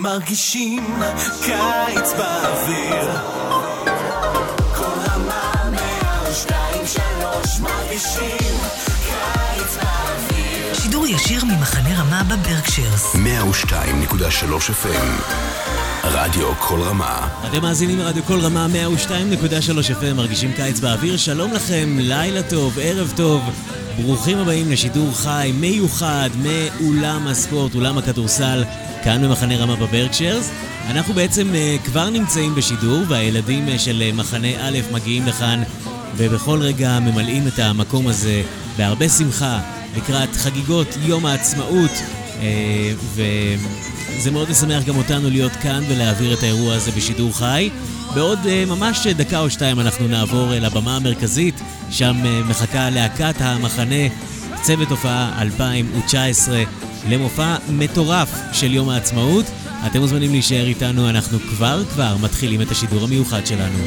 מרגישים קיץ באוויר. כל רמה מאה ושתיים שלוש מרגישים קיץ באוויר. שידור ישיר ממחנה רמה בברקשיירס 102.3 FM רדיו כל רמה. אתם מאזינים לרדיו כל רמה 102.3 FM מרגישים קיץ באוויר. שלום לכם, לילה טוב, ערב טוב. ברוכים הבאים לשידור חי מיוחד מאולם הספורט, אולם הכדורסל כאן במחנה רמה בברקשיירס. אנחנו בעצם uh, כבר נמצאים בשידור, והילדים uh, של uh, מחנה א' מגיעים לכאן, ובכל רגע ממלאים את המקום הזה בהרבה שמחה לקראת חגיגות יום העצמאות, וזה מאוד משמח גם אותנו להיות כאן ולהעביר את האירוע הזה בשידור חי. בעוד ממש דקה או שתיים אנחנו נעבור לבמה המרכזית, שם מחכה להקת המחנה, צוות הופעה 2019. למופע מטורף של יום העצמאות. אתם מוזמנים להישאר איתנו, אנחנו כבר כבר מתחילים את השידור המיוחד שלנו.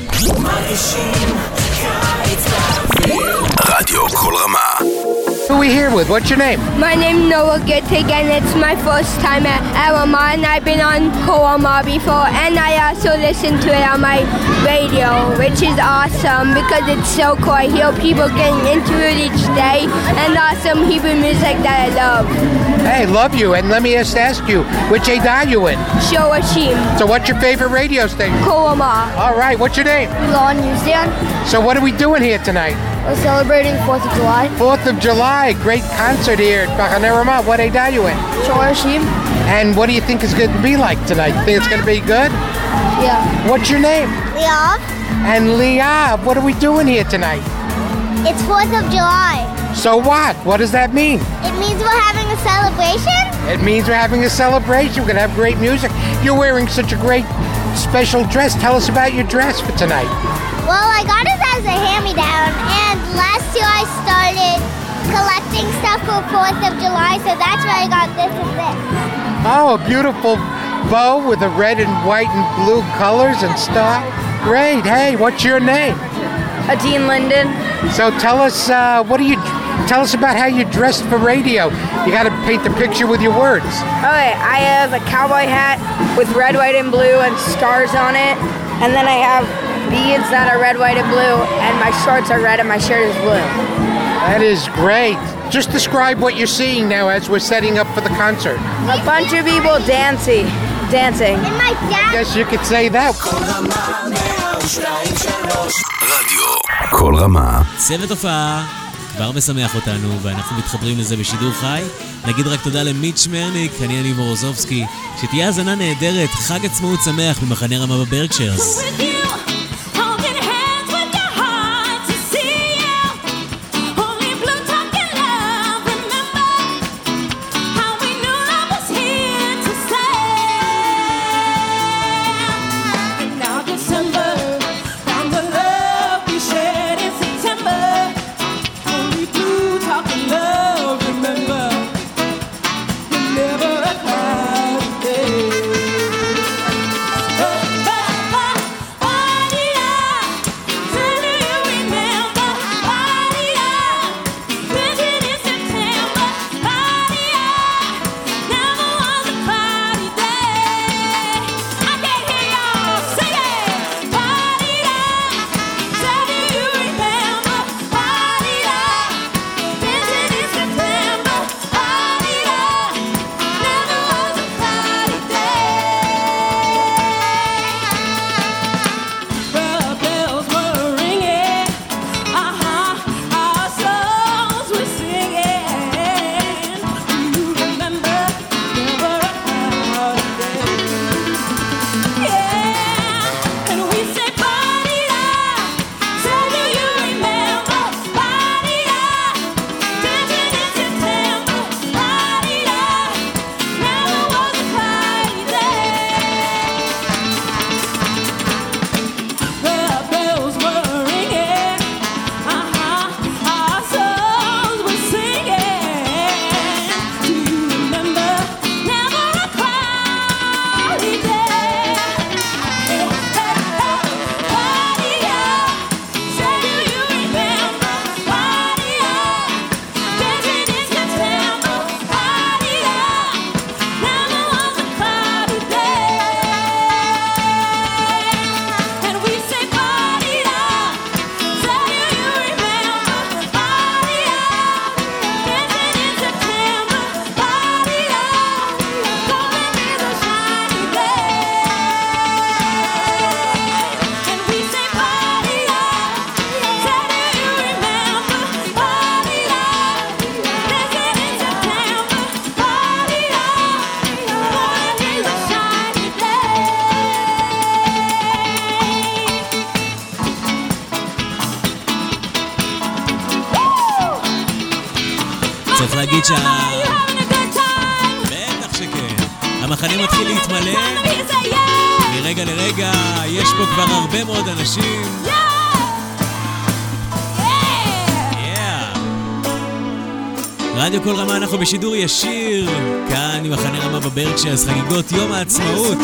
רדיו כל רמה Who are we here with? What's your name? My name is Noah Gittig and it's my first time at Alama and I've been on Koama before and I also listen to it on my radio, which is awesome because it's so cool. I hear people getting interviewed each day and awesome Hebrew music that I love. Hey, love you. And let me just ask you, which age are you in? Shoashim, So what's your favorite radio station? Koama, All right, what's your name? Law Newsstand. So what are we doing here tonight? We're celebrating 4th of July. 4th of July, great concert here at Bachanerama. What age are you in? Shoashim, And what do you think is going to be like tonight? You Think it's going to be good? yeah. What's your name? Leov, And Liav, what are we doing here tonight? it's 4th of July. So what? What does that mean? It means we're having a celebration? It means we're having a celebration. We're going to have great music. You're wearing such a great special dress. Tell us about your dress for tonight. Well, I got it as a hand-me-down, and last year I started collecting stuff for 4th of July, so that's why I got this and this. Oh, a beautiful bow with the red and white and blue colors and stuff. Great. Hey, what's your name? Adine Linden. So tell us, uh, what do you tell us about how you dressed for radio? You got to paint the picture with your words. Okay, I have a cowboy hat with red, white, and blue and stars on it. And then I have beads that are red, white, and blue. And my shorts are red and my shirt is blue. That is great. Just describe what you're seeing now as we're setting up for the concert. A bunch of people dancing. Dancing. And my dad Guess you could say that. רדיו כל רמה צוות הופעה כבר משמח אותנו, ואנחנו מתחברים לזה בשידור חי. נגיד רק תודה למיץ' מרניק, אני אני מורוזובסקי. שתהיה האזנה נהדרת, חג עצמאות שמח במחנה רמה בברקשיירס. בשידור ישיר, כאן עם מחנה רמה בברקשיירס, חגיגות יום העצמאות.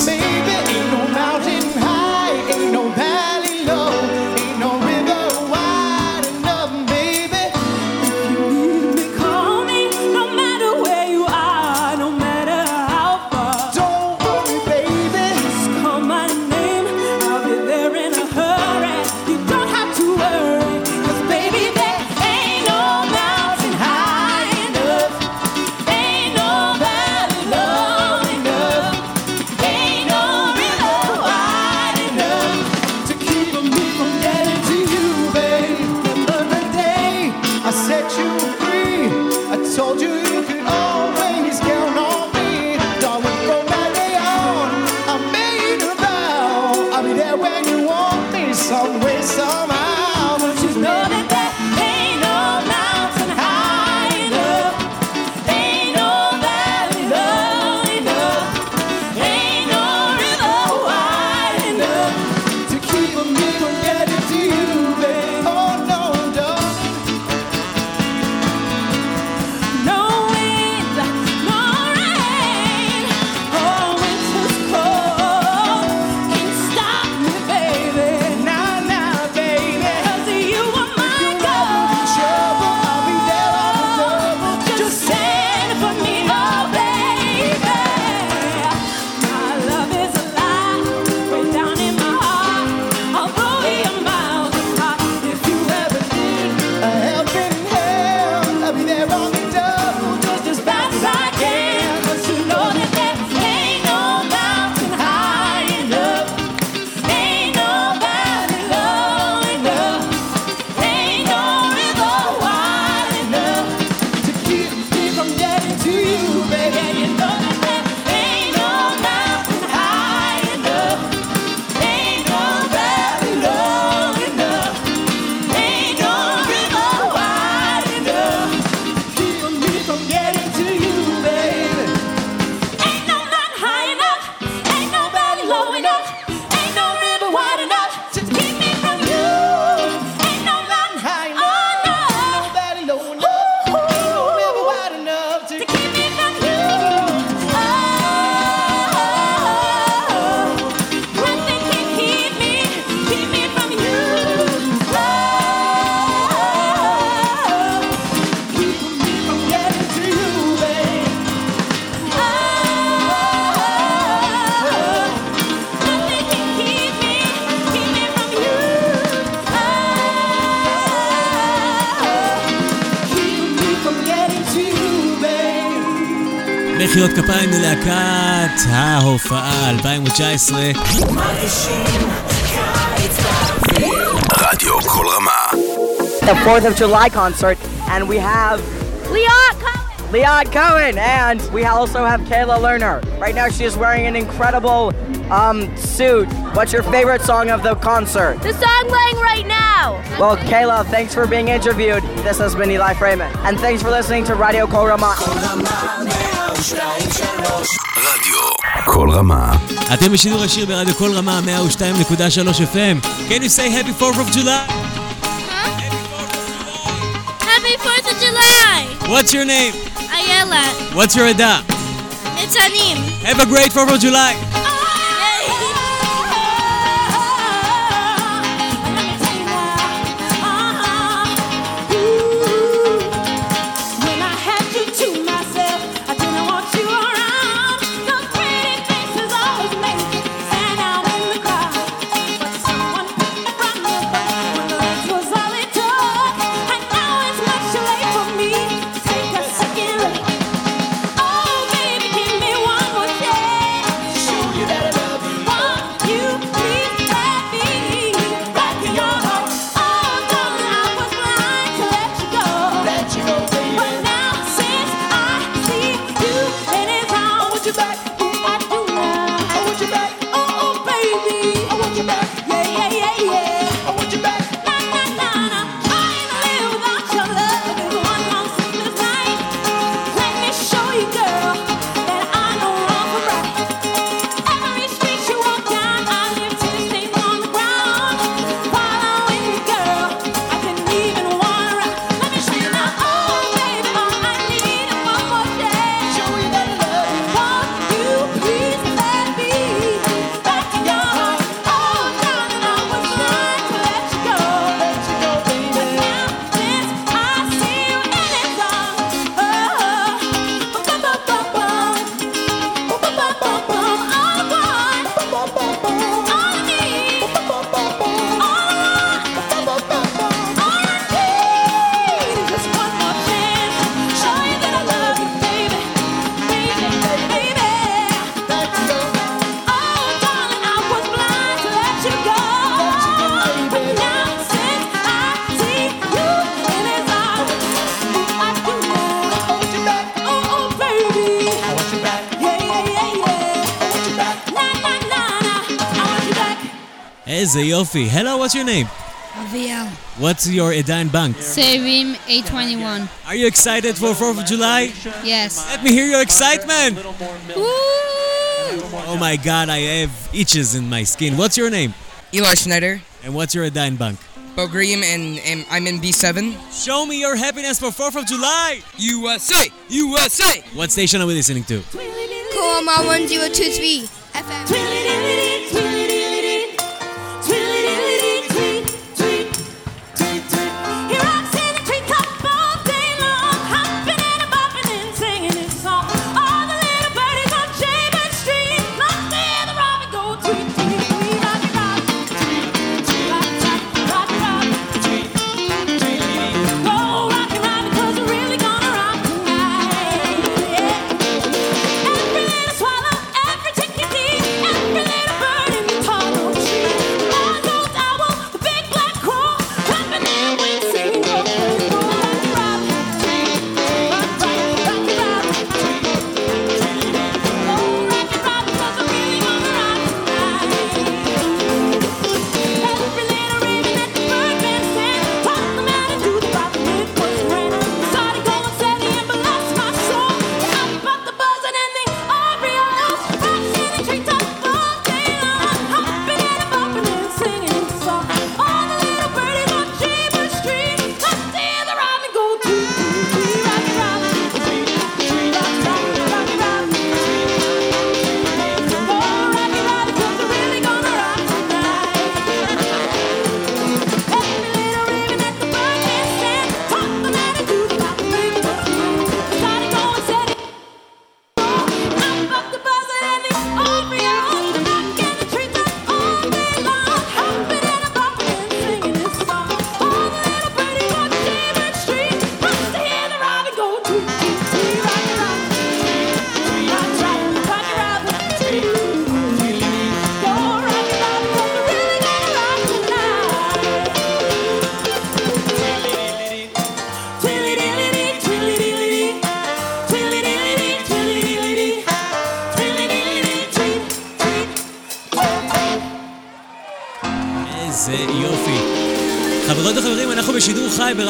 מחיאות כפיים ללהקת ההופעה 2019. רדיו כל רמה. The 4th of July concert and we have Leon Cohen. Leon Cohen, and we also have Kayla Lerner. Right now she is wearing an incredible um, suit. What's your favorite song of the concert? The song playing right now. Well, Kayla, thanks for being interviewed. This has been Eli Freeman, and thanks for listening to Radio Kol Ramah. 102 3 רדיו. כל רמה. אתם בשידור ישיר ברדיו כל רמה 102.3 FM. Can you say happy 4th of July? Happy 4th of July! What's your name? Ayala. What's your Ada? It's Anim. Have a great 4th of July. Sophie. Hello, what's your name? Aviel. What's your Edan bank? Savim A21. Are you excited for 4th of July? Yes. Let me hear your excitement. Oh my god, I have itches in my skin. What's your name? Eli Schneider. And what's your Edan bank? Bogrim and, and I'm in B7. Show me your happiness for 4th of July! USA! USA! What station are we listening to? Koma 1023.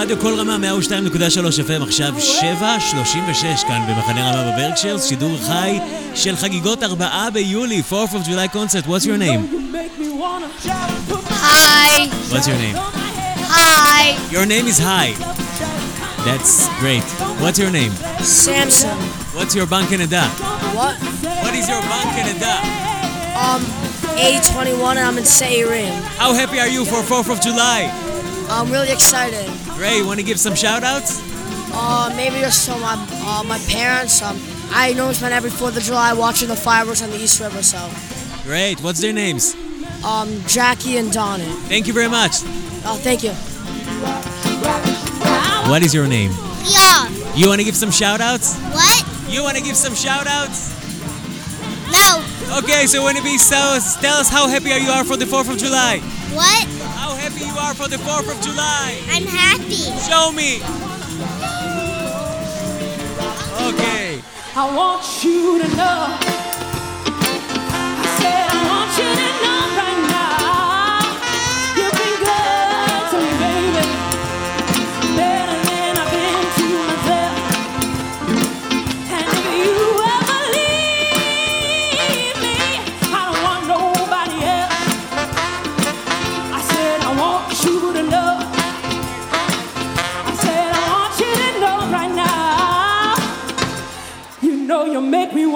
ברדיו כל רמה 102.3 FM, עכשיו 7.36 כאן במחנה רמה בברקשיירס, שידור חי של חגיגות 4 ביולי, 4th of July concert, what's your name? Hi. What's your name? Hi. Your name is Hi. That's great. What's your name? Samson. What's your bank Canada? What? What is your bank Canada? Um, A21 and I'm in Seirim. How happy are you for 4th of July? I'm really excited. Great, You want to give some shout outs? Uh, maybe just to my, uh, my parents. Um, I normally spend every 4th of July watching the fireworks on the East River, so. Great, what's their names? Um, Jackie and Donna. Thank you very much. Oh, thank you. What is your name? Yeah. You want to give some shout outs? What? You want to give some shout outs? No. Okay, so when it be so, tell us how happy are you are for the 4th of July. What? How happy you are for the 4th of July. I'm happy. Show me. Okay. I want you to know.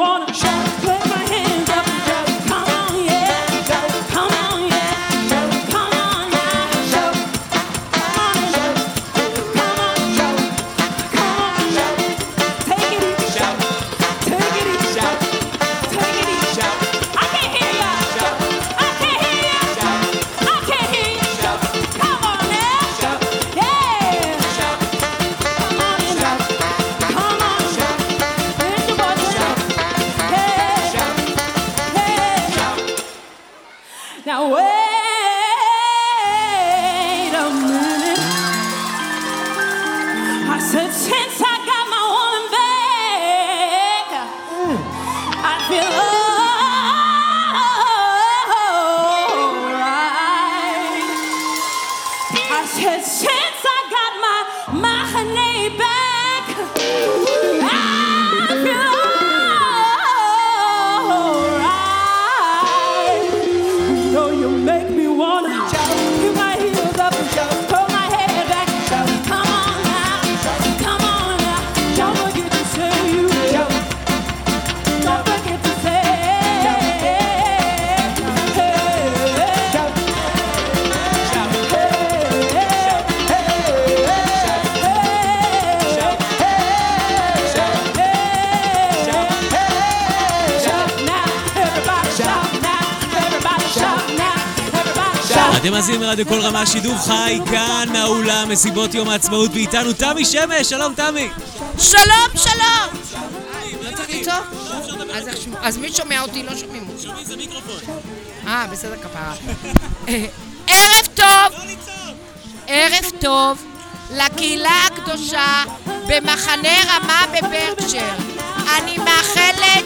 Wanna אתם מאזינים לרדיו כל רמה שידור חי כאן מהאולם מסיבות יום העצמאות ואיתנו תמי שמש, שלום תמי. שלום, שלום! לא צריך לצעוק? אז מי שומע אותי? לא שומעים אותי. שומעים זה מיקרופון. אה, בסדר כפרה. אה, ערב טוב! ערב טוב לקהילה הקדושה במחנה רמה בברקשר. אני מאחלת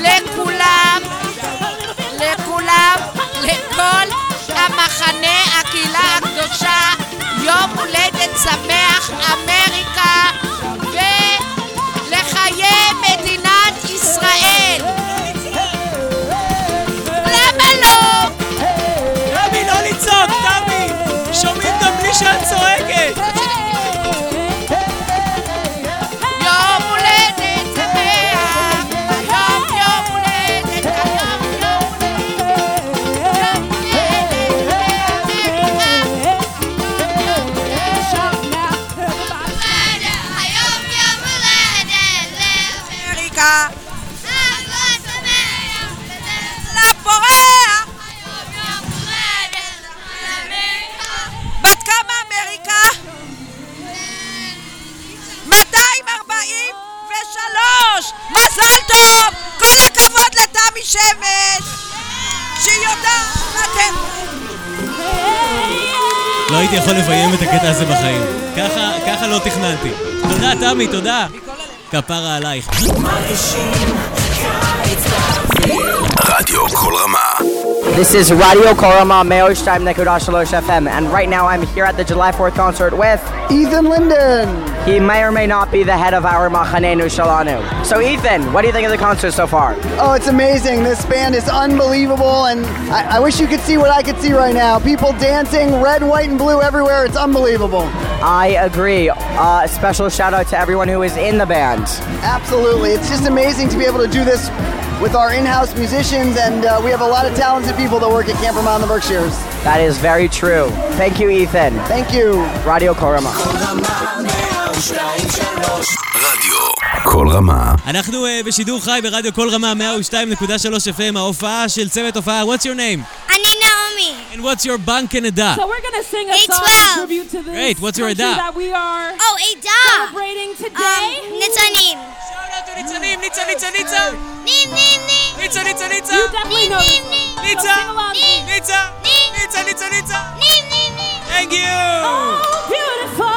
לכולם, לכולם, לכל המחנה, הקהילה הקדושה, יום הולדת שמח אמריקה ולחיי מדינת הייתי יכול לביים את הקטע הזה בחיים. ככה, ככה לא תכננתי. תודה, תמי, תודה. כפרה עלייך. רדיו כל רמה. This is Radio Korama Nekudash Shalosh FM, and right now I'm here at the July 4th concert with Ethan Linden. He may or may not be the head of our Machanenu Shalanu. So, Ethan, what do you think of the concert so far? Oh, it's amazing. This band is unbelievable, and I, I wish you could see what I could see right now. People dancing, red, white, and blue everywhere. It's unbelievable. I agree. Uh, special shout out to everyone who is in the band. Absolutely. It's just amazing to be able to do this with our in house musicians, and uh, we have a lot of talented people that work at Camp Ramah in the Berkshires. That is very true. Thank you, Ethan. Thank you. Radio Kol Ramah. רדיו כל רמה. אנחנו uh, בשידור חי ברדיו כל רמה 102.3 FM, ההופעה של צוות הופעה. What's your name? אני נעמי. And what's your bank in Ada? So we're gonna sing a song in tribute to this Great, what's your Ada? that we are Oh, עדה. celebrating today. ניצנים. ניצנים, ניצה, ניצה, ניצה! נים, נים, נים. ניצה, ניצה, ניצה! you definitely know this. נים, So ניצה! sing along. ניצה! נים. ניצה, ניצה, ניצה! נים, נים, נים. Thank you! Oh, beautiful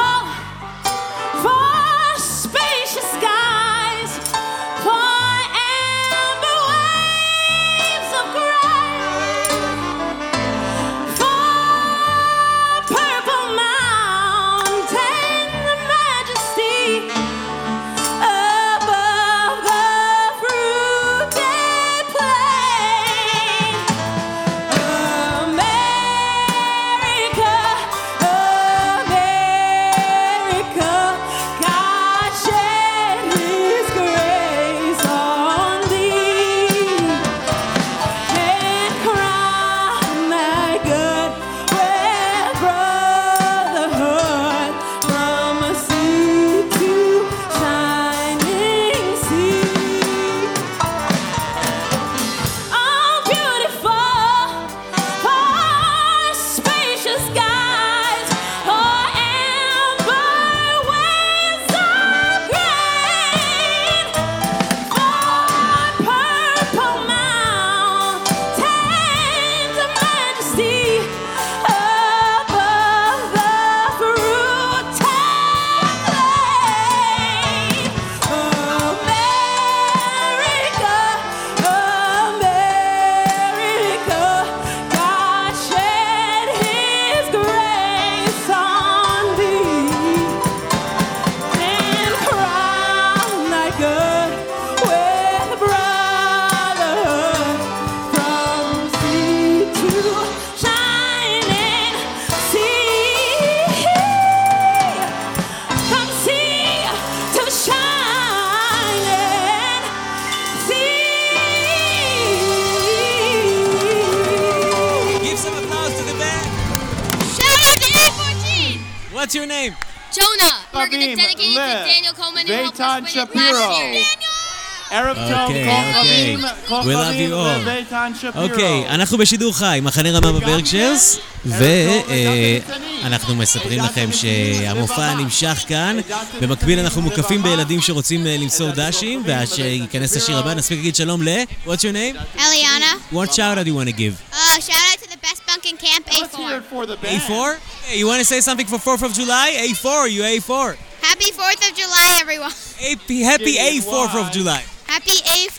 לבייטן שפירו. אוקיי, אנחנו בשידור חי, מחנה רמה בברקשרס, ואנחנו מספרים לכם שהמופע נמשך כאן. במקביל אנחנו מוקפים בילדים שרוצים אה, למסור דשים, ועד שייכנס השיר הבא נספיק להגיד שלום ל... What's your name? Eliana. What shout out do you want to give? Uh, shout out to the best bunk in camp, A4. A4? Hey, you want to say something for 4th of July? A4, you A4. Happy 4th of July, everyone. Happy, happy A4th of July.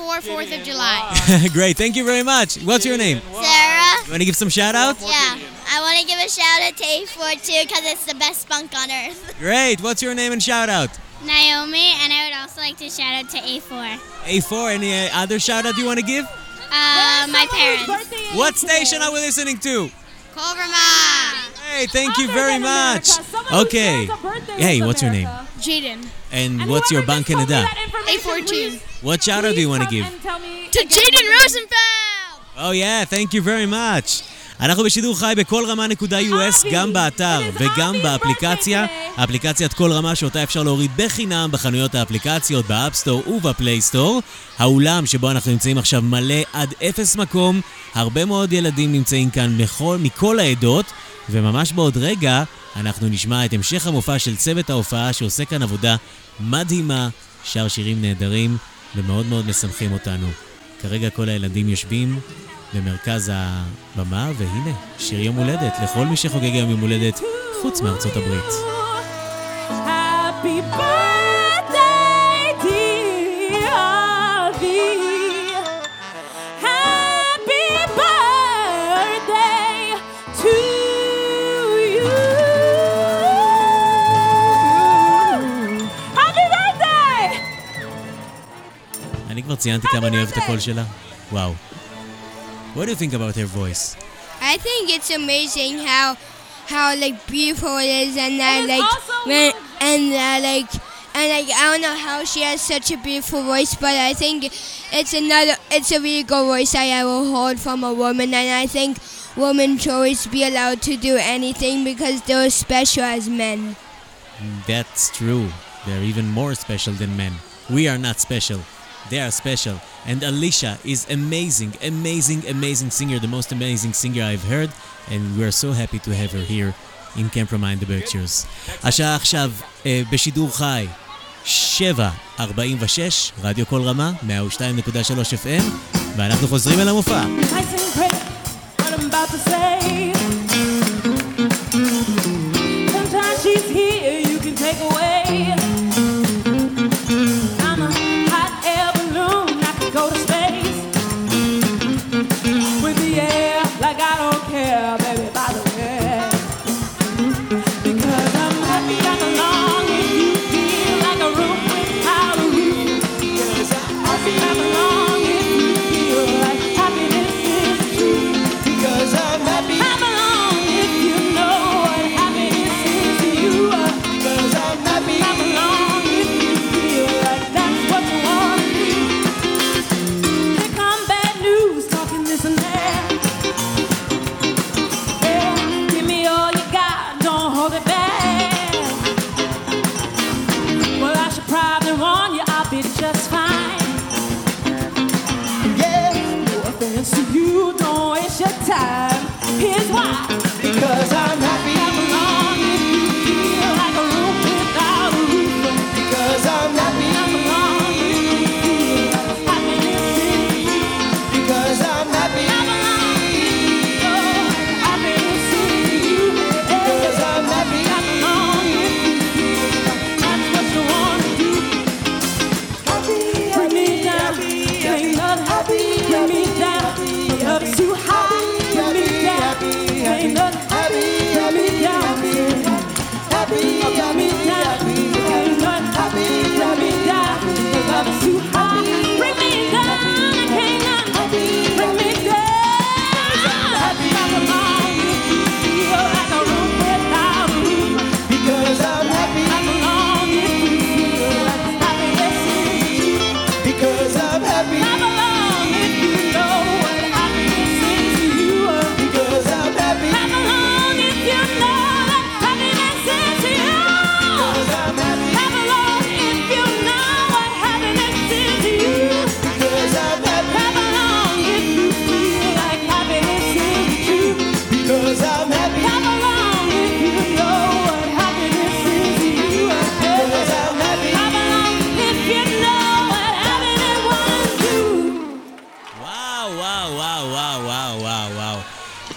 Happy A4 4th of July. Great, thank you very much. What's your name? Sarah. You want to give some shout out? Yeah. I want to give a shout out to A4 too because it's the best bunk on earth. Great, what's your name and shout out? Naomi, and I would also like to shout out to A4. A4, any uh, other shout out you want to give? Uh, my parents. What station are we listening to? Kulverma. Hey, thank you very much. Okay. Hey, what's your name? Jaden. And what's your bank in Canada? A14. What shout out do you want to give? To Jaden Rosenfeld. Oh yeah, thank you very much. אנחנו בשידור חי בכל רמה.us, גם באתר וגם באפליקציה. אפליקציית כל רמה שאותה אפשר להוריד בחינם בחנויות האפליקציות, באפסטור ובפלייסטור. האולם שבו אנחנו נמצאים עכשיו מלא עד אפס מקום. הרבה מאוד ילדים נמצאים כאן מכל, מכל העדות, וממש בעוד רגע אנחנו נשמע את המשך המופע של צוות ההופעה שעושה כאן עבודה מדהימה, שר שירים נהדרים ומאוד מאוד משמחים אותנו. כרגע כל הילדים יושבים במרכז הבמה, והנה, שיר יום הולדת לכל מי שחוגג היום יום הולדת חוץ מארצות הברית. Happy birthday, כבר ציינתי כמה אני אוהב את הקול שלה. וואו. What do you think about her voice? I think it's amazing how how like beautiful it is and that like when and uh, like and like I don't know how she has such a beautiful voice but I think it's another it's a really good voice I ever heard from a woman and I think women should always be allowed to do anything because they're special as men. That's true. They're even more special than men. We are not special. They are special. And Alicia is amazing, amazing, amazing singer, the most amazing singer I've heard, and we're so happy to have her here in Camp Remind the Berkshires. השעה עכשיו אה, בשידור חי, 7.46, רדיו כל רמה, 102.3 FM, ואנחנו חוזרים אל המופע. Sometimes she's here, you can take away.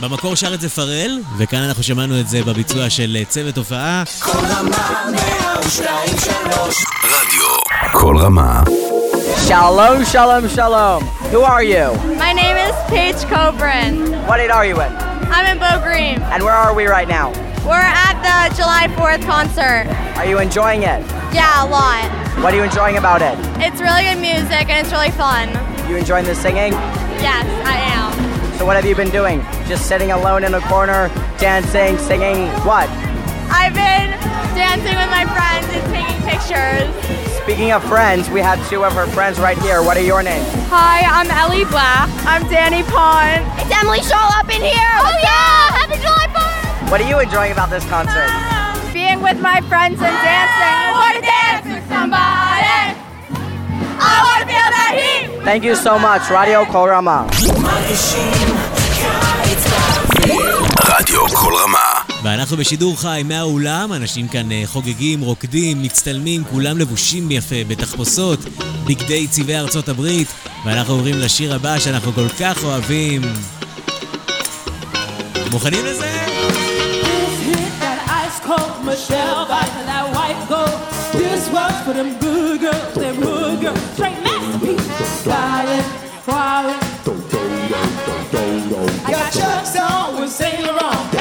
במקור שר את זה פרל, וכאן אנחנו שמענו את זה בביצוע של אה, צוות הופעה. רדיו. כל רמה. Shalom, shalom, shalom. Who are you? My name is Paige Cobran. What age are you in? I'm in Bow Green. And where are we right now? We're at the July 4th concert. Are you enjoying it? Yeah, a lot. What are you enjoying about it? It's really good music and it's really fun. You enjoying the singing? Yes, I. So what have you been doing? Just sitting alone in a corner, dancing, singing, what? I've been dancing with my friends and taking pictures. Speaking of friends, we have two of her friends right here. What are your names? Hi, I'm Ellie Black. I'm Danny Pond. It's Emily Shaw up in here. Oh yeah! Happy July 4th! What are you enjoying about this concert? Um, being with my friends and dancing. I want to dance with somebody. I want to feel that heat. Thank you so much, Radio. רדיו כל רמה. ואנחנו בשידור חי מהאולם, אנשים כאן אה, חוגגים, רוקדים, מצטלמים, כולם לבושים יפה, בתחפושות, בגדי צבעי ארצות הברית, ואנחנו עוברים לשיר הבא שאנחנו כל כך אוהבים. מוכנים לזה? Michelle and that white gold. This was for them good girls, them good girls. Styling, wildin'. I got Chuck's on with Saint Laurent.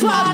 Believe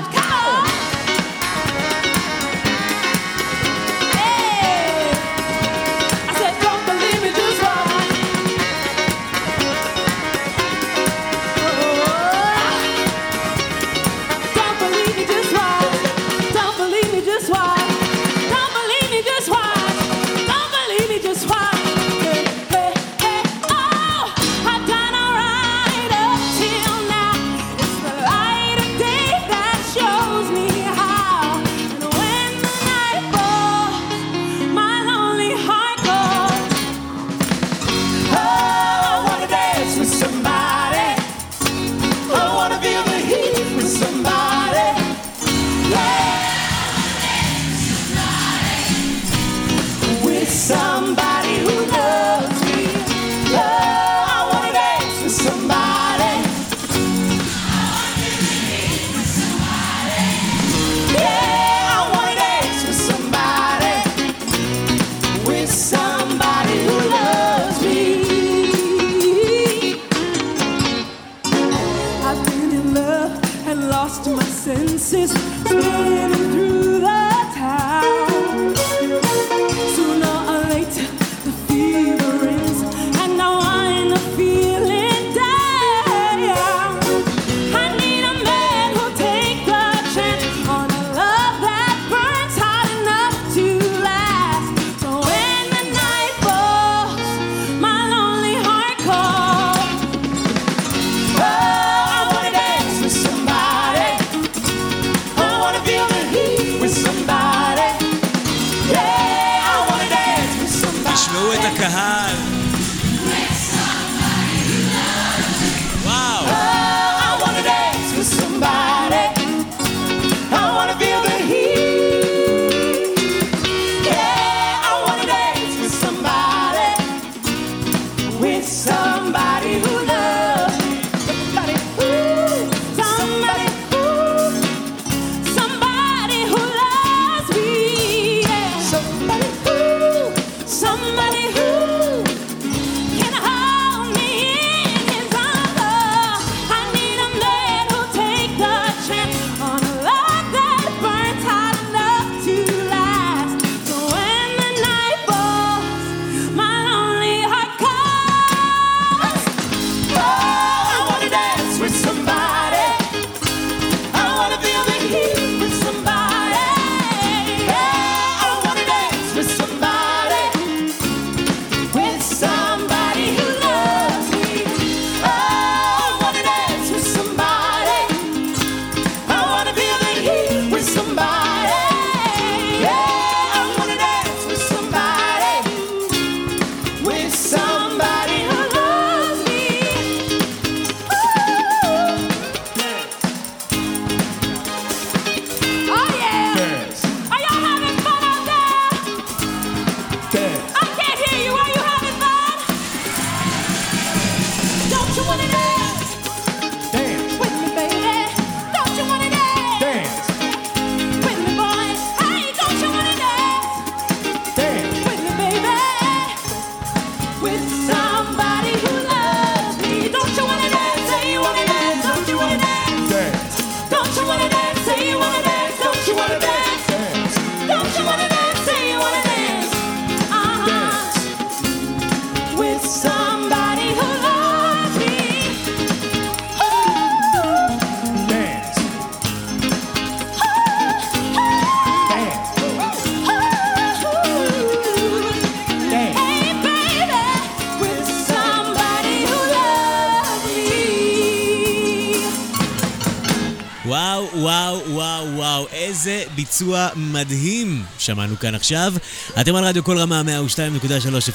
מדהים שמענו כאן עכשיו. אתם על רדיו כל רמה 102.3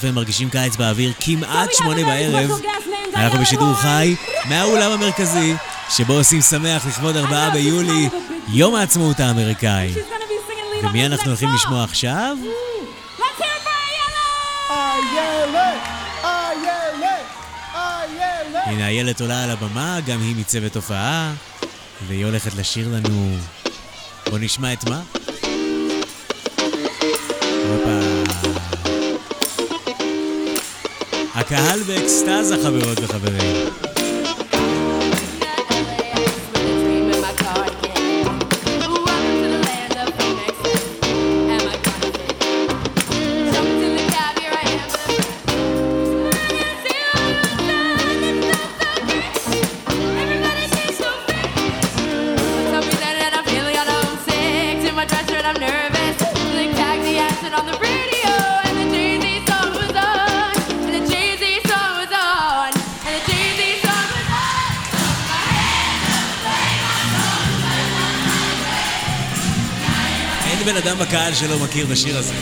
FM, מרגישים קיץ באוויר, כמעט שמונה בערב. אנחנו בשידור חי מהאולם המרכזי, שבו עושים שמח לכבוד 4 ביולי, יום העצמאות האמריקאי. ומי אנחנו הולכים לשמוע עכשיו? הנה איילת עולה על הבמה, גם היא מצוות הופעה, והיא הולכת לשיר לנו... בוא נשמע את מה? הקהל באקסטזה, חברות וחברים. שלא מכיר בשיר הזה.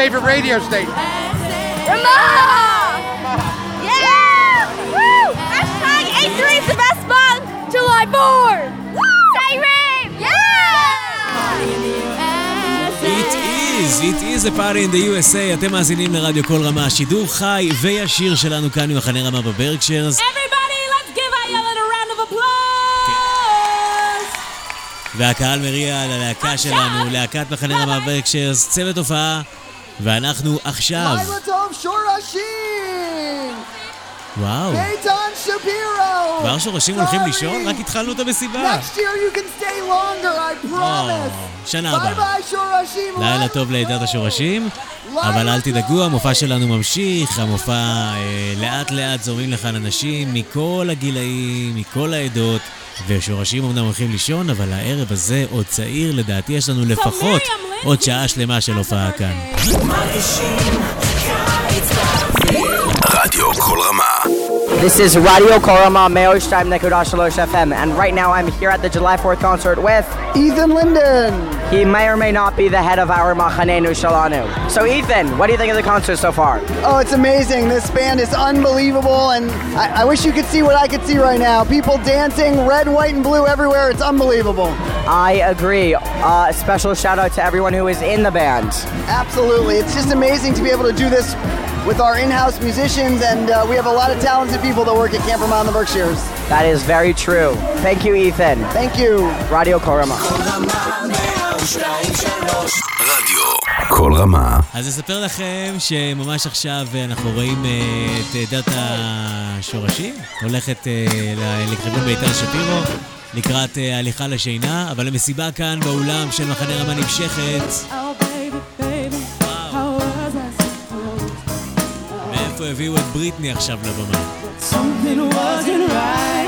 Favorite radio station? Ramon! Yeah! Woo! Hashtag A3 is the best song! July 4th! Siren! Yeah! It is, it is a party in the USA. אתם מאזינים לרדיו כל רמה, שידור חי וישיר שלנו כאן ממחנה רמה בברקשיירס. Everybody, let's give Ayala a round of applause! והקהל מריע ללהקה שלנו, להקת מחנה רמה בברקשיירס, צוות הופעה, ואנחנו עכשיו. לילה טוב שורשים! וואו, איתן שפירו! כבר שורשים הולכים לישון? רק התחלנו את המסיבה. Next year you can stay longer, I promise! או, שנה הבאה. לילה טוב לעדת השורשים, אבל אל תדאגו, המופע שלנו ממשיך, המופע אה, לאט לאט זורמים לכאן אנשים מכל הגילאים, מכל העדות, ושורשים אמנם הולכים לישון, אבל הערב הזה עוד צעיר, לדעתי יש לנו לפחות עוד שעה שלמה של הופעה כאן. רדיו כל רמה. This is Radio Korama Meoshtaim Nekudash Shalosh FM, and right now I'm here at the July 4th concert with Ethan Linden. He may or may not be the head of our Machanenu Shalanu. So, Ethan, what do you think of the concert so far? Oh, it's amazing. This band is unbelievable, and I, I wish you could see what I could see right now. People dancing, red, white, and blue everywhere. It's unbelievable. I agree. Uh, special shout out to everyone who is in the band. Absolutely. It's just amazing to be able to do this with our in-house musicians, and uh, we have a lot of talented people that work at Camp Ramah in the Berkshires. That is very true. Thank you, Ethan. Thank you. Radio Kol Ramah. רדיו. כל רמה. אז אספר לכם שממש עכשיו אנחנו רואים אה, את אה, דת השורשים, הולכת אה, לכיוון ביתר שפירו, לקראת הליכה לשינה, אבל המסיבה כאן באולם של מחנה רמה נמשכת. מאיפה הביאו את בריטני עכשיו לבמה? Something wasn't right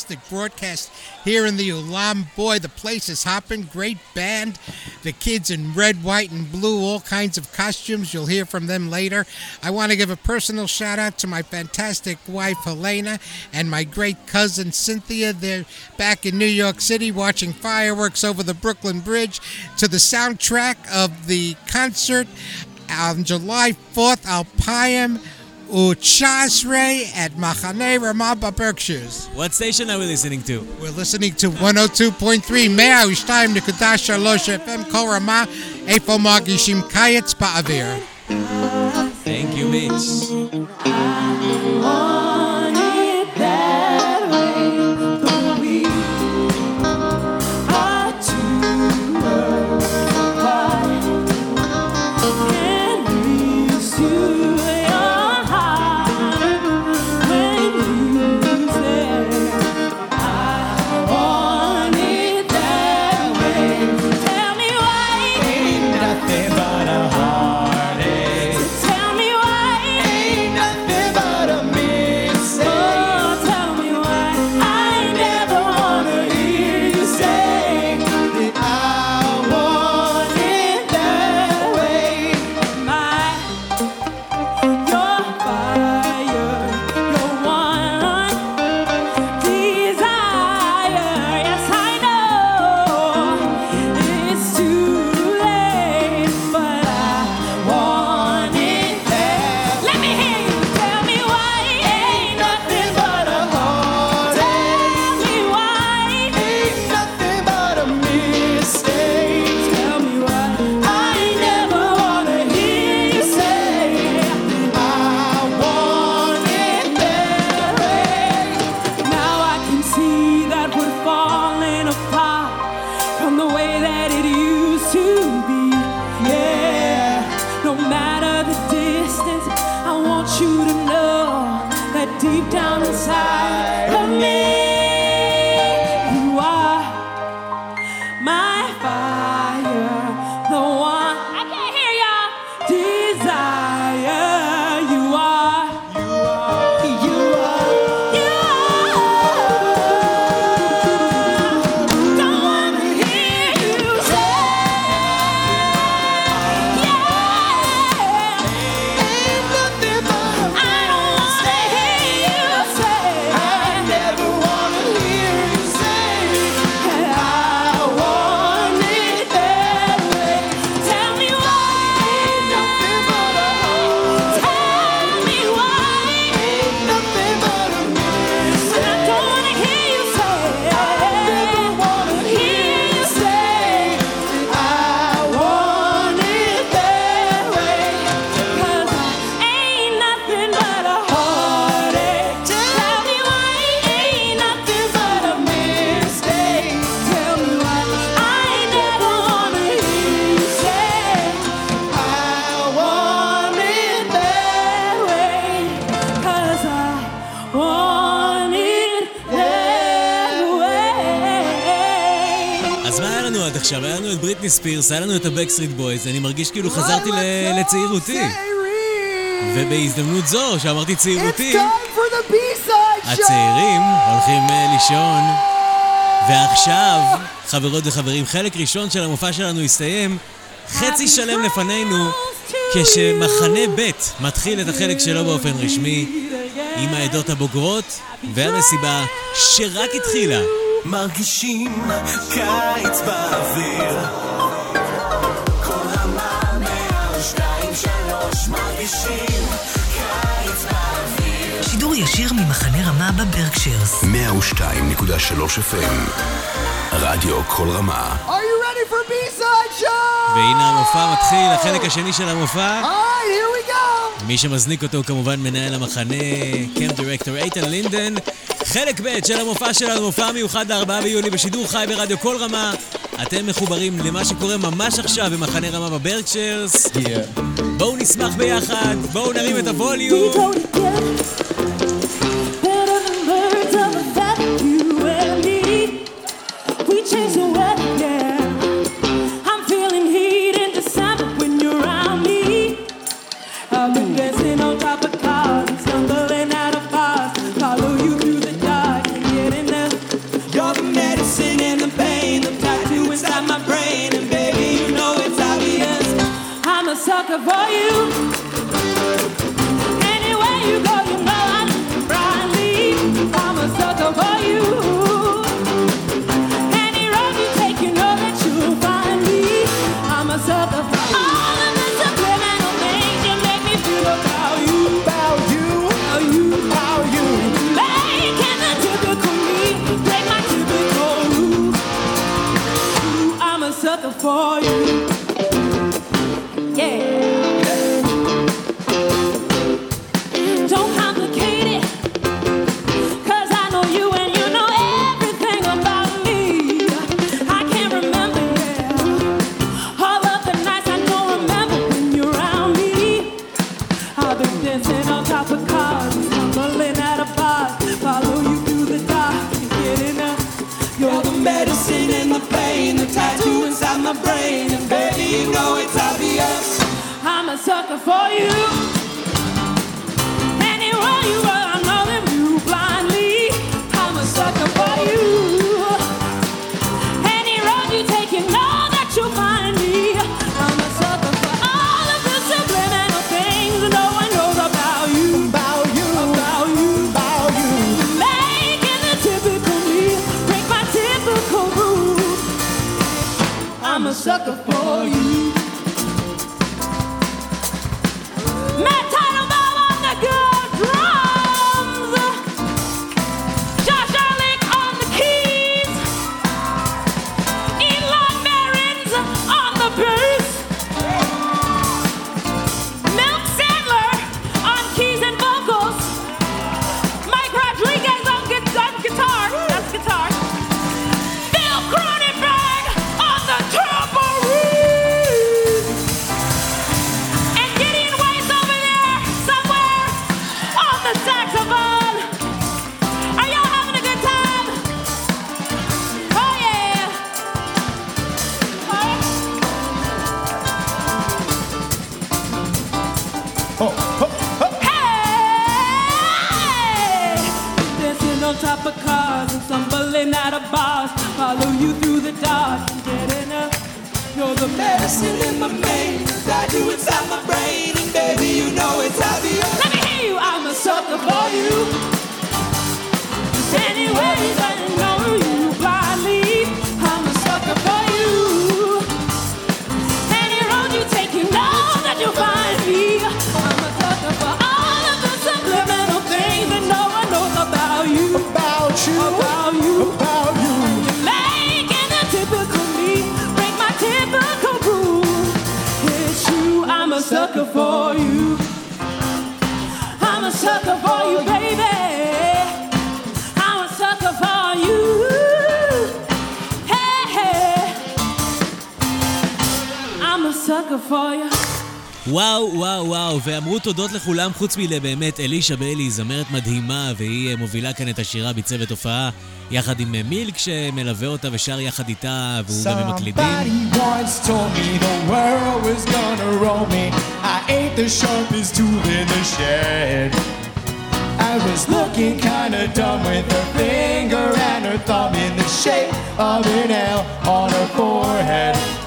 fantastic broadcast here in the Ulam. Boy, the place is hopping. Great band. The kids in red, white, and blue, all kinds of costumes. You'll hear from them later. I want to give a personal shout out to my fantastic wife, Helena, and my great cousin, Cynthia. They're back in New York City watching fireworks over the Brooklyn Bridge to the soundtrack of the concert on July 4th, Alpayam. Uchasre at Machane Ramaba Berkshires. What station are we listening to? We're listening to 102.3 Mea Ushtaim Nekudash Shalosh FM Kol Ramah Efo Magishim Kayetz Ba'avir. Thank you, Mitch. Oh, ספירס, היה לנו את הבקסטריט בויז, אני מרגיש כאילו חזרתי לצעירותי. ובהזדמנות זו, שאמרתי צעירותי, הצעירים הולכים אה, לישון. ועכשיו, חברות וחברים, חלק ראשון של המופע שלנו הסתיים, חצי שלם לפנינו, כשמחנה ב' מתחיל את החלק שלו באופן רשמי, עם העדות הבוגרות והמסיבה שרק התחילה. מרגישים קיץ באוויר שידור ישיר ממחנה רמה בברקשירס. 102.3 FM רדיו כל רמה. Are you ready for B-side show? והנה המופע מתחיל, החלק השני של המופע. Right, מי שמזניק אותו הוא כמובן מנהל המחנה, קמפ דירקטור איתן לינדן. חלק ב' של המופע שלנו, מופע מיוחד ל-4 ביולי בשידור חי ברדיו כל רמה. אתם מחוברים למה שקורה ממש עכשיו במחנה רמה בברקשיירס. Yeah. בואו נשמח ביחד, בואו נרים את הווליום. וואו, וואו, וואו, ואמרו תודות לכולם חוץ מלבאמת אלישה באלי, זמרת מדהימה, והיא אה, מובילה כאן את השירה בצוות הופעה, יחד עם אה, מילק שמלווה אותה ושר יחד איתה, והוא גם עם מקלידים. I was looking kinda dumb with her finger and her thumb in the shape of an L on her forehead.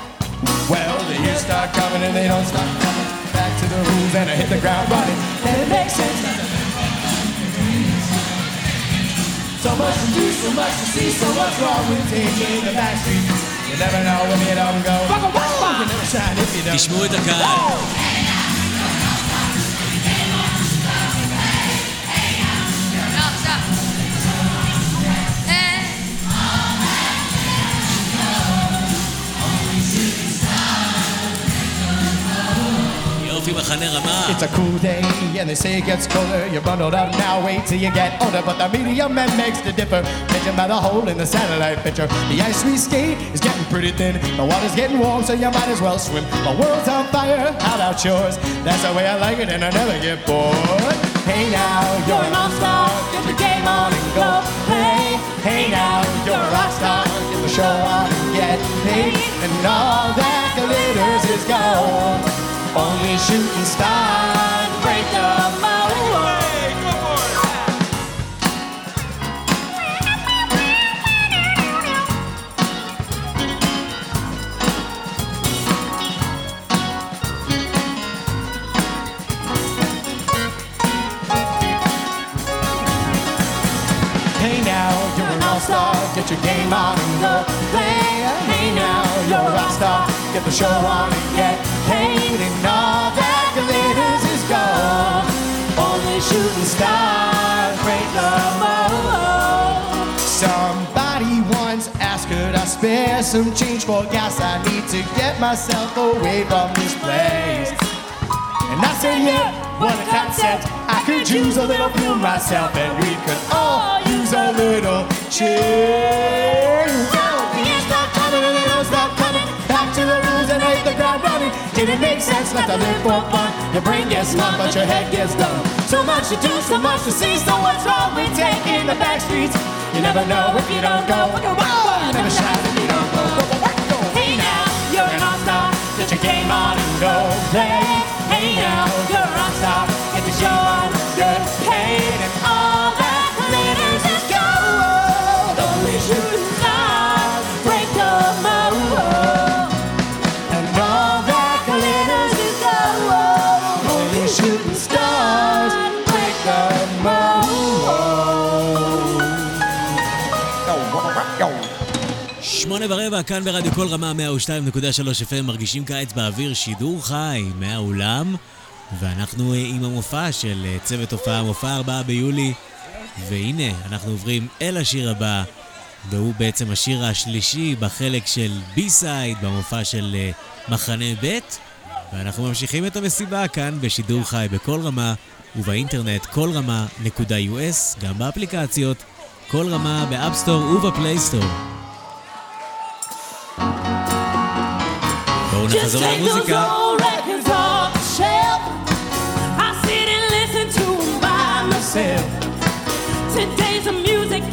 Well, the years start coming and they don't stop coming. Back to the rules and I hit the ground running. And it makes sense. So much to do, so much to see, so what's wrong with taking the back street? You never know when you don't go. You never shine if you don't. תשמעו את הקהל. It's a cool day, and they say it gets colder. You're bundled up now, wait till you get older. But the media man makes the differ, Mentioned by the hole in the satellite picture. The ice we skate is getting pretty thin. The water's getting warm, so you might as well swim. The world's on fire, how about yours? That's the way I like it, and I never get bored. Hey now, you're an all-star, get the game on and go play. Hey now, you're a rock star, get the show on and get paid. And all that glitters is gold. Only shooting stars break the mold. Hey now, you're an all-star. Get your game on and go play. Hey now, you're a rock star. Get the show on and get And all that glitters is gold. Only shooting stars break the mold. Oh. Somebody once asked, could I spare some change for gas? I need to get myself away from this place. And I said, yeah, what a concept. I could use a little fuel myself, and we could all use a little change. Hit the ground running. Didn't make sense, let to live for fun. Your brain gets numb, but your head gets dumb. So much to do, so much to see. So what's wrong with taking the back streets? You never know if you don't go. You never shine if you don't go. Hey now, you're an all-star. Get your game on and go play. Hey now, you're a rock star. Get the show on, שמונה ורבע, כאן ברדיו כל רמה 102.3 FM, מרגישים קיץ באוויר, שידור חי מהאולם, ואנחנו אה, עם המופע של אה, צוות הופעה, מופע 4 ביולי, והנה, אנחנו עוברים אל השיר הבא, והוא בעצם השיר השלישי בחלק של בי-סייד במופע של אה, מחנה ב', ואנחנו ממשיכים את המסיבה כאן בשידור חי בכל רמה ובאינטרנט כל רמה.us, גם באפליקציות, כל רמה באפסטור ובפלייסטור. 'Em by myself. Today's a music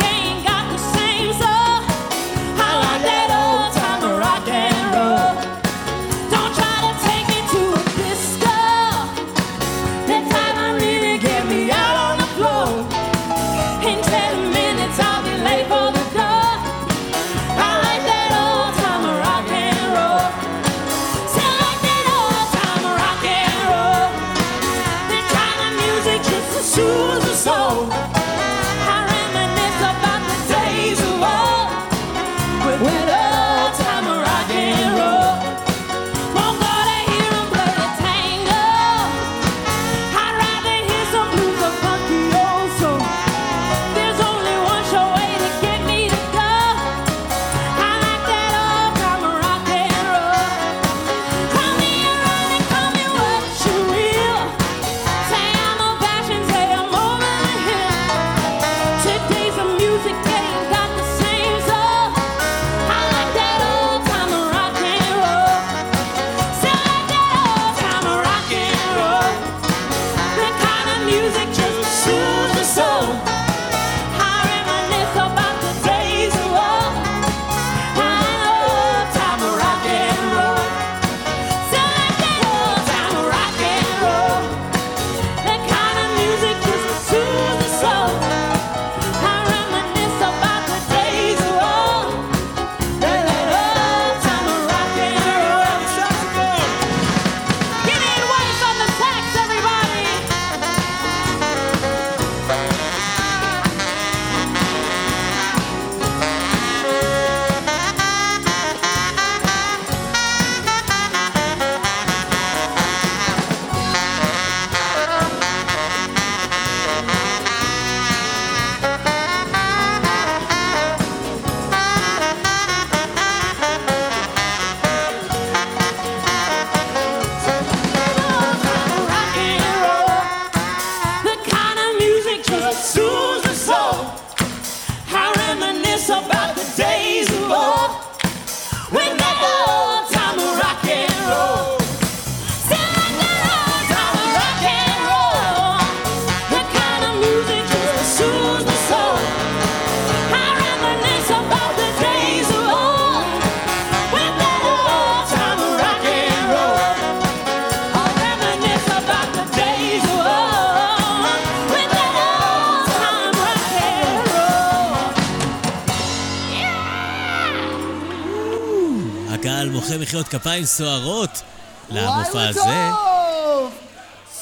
כפיים סוערות למופע הזה.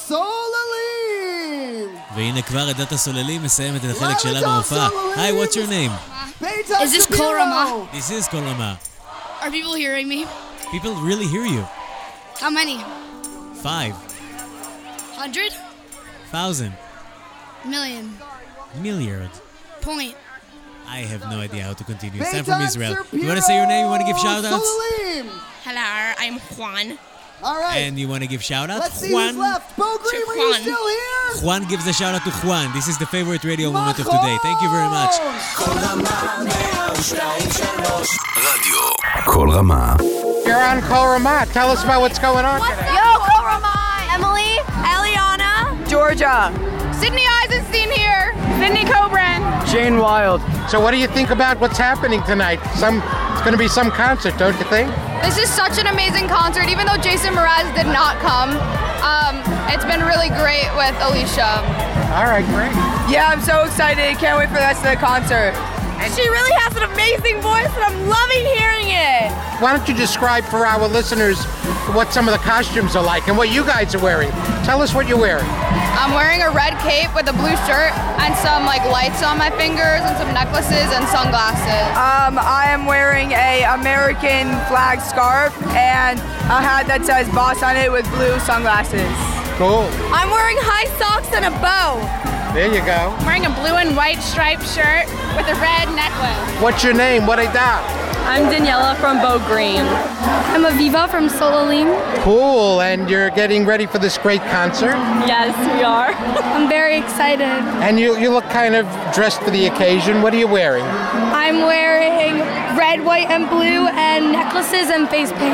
סוללים! והנה כבר עדת הסוללים מסיימת את החלק שלה במופע. היי, what's your name? Is this Korama? This is Kolama. Are people hearing me? People really hear you. How many? Five. Hundred? Thousand. Million? Milliard. Point? I have no idea how to continue. It's from Israel. You want to say your name? You want to give shout outs? Hello, I'm Juan. All right. And you want to give shout out? Let's see Juan. who's left. Bogrim, are you Juan. still here? Juan gives a shout out to Juan. This is the favorite radio moment of today. Thank you very much. Kol Ramah. You're on Kol Ramah. Tell us about what's going on today. Yo, Kol Ramah. Emily, Eliana, Georgia. Sydney Eisenstein here. Sydney Cobran. Jane Wild. So, what do you think about what's happening tonight? Some, it's going to be some concert, don't you think? This is such an amazing concert, even though Jason Mraz did not come. Um, it's been really great with Alicia. All right, great. Yeah, I'm so excited. Can't wait for the rest of the concert. She really has an amazing voice, and I'm loving hearing it. Why don't you describe for our listeners what some of the costumes are like and what you guys are wearing? Tell us what you're wearing. I'm wearing a red cape with a blue shirt and some like lights on my fingers and some necklaces and sunglasses. Um, I am wearing a American flag scarf and a hat that says boss on it with blue sunglasses. Cool. I'm wearing high socks and a bow. There you go. I'm wearing a blue and white striped shirt with a red necklace. What's your name? What are that? I'm Daniela from Bow Green. I'm Aviva from Solalim. Cool. And you're getting ready for this great concert. Yes, we are. I'm very excited. And you, you look kind of dressed for the occasion. What are you wearing? I'm wearing red, white, and blue and necklaces and face paint.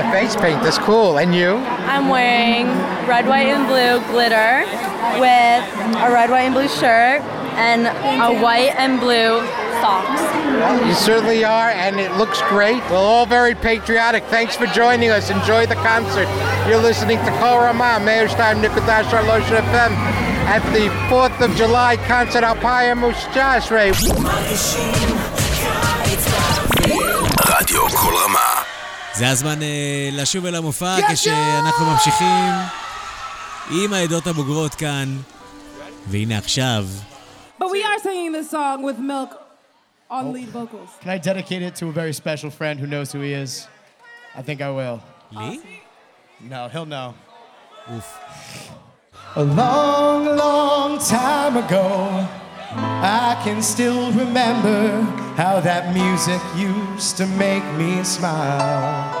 The face paint. That's cool. And you? I'm wearing red, white, and blue glitter with a red, white, and blue shirt and a white and blue socks. You certainly are, and it looks great. We're all very patriotic. Thanks for joining us. Enjoy the concert. You're listening to Kol Rama, Meir Shtayim Nikudash Arlosh FM at the 4th of July concert Alpaya Mushjash Ray. רדיו כל רמה. זה הזמן אה, לשוב אל המופע כשאנחנו ממשיכים עם העדות הבוגרות כאן. והנה עכשיו, But we are singing this song with Milk on lead vocals. Can I dedicate it to a very special friend who knows who he is? I think I will. Lee? No, he'll know. Oof. A long, long time ago, I can still remember how that music used to make me smile.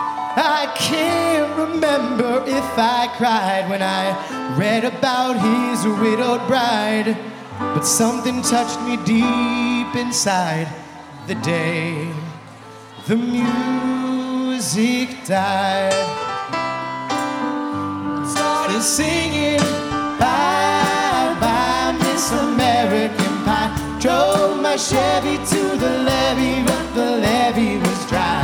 I can't remember if I cried when I read about his widowed bride. But something touched me deep inside the day the music died. Started singing bye bye, Miss American Pie. Drove my Chevy to the levee, but the levee was dry.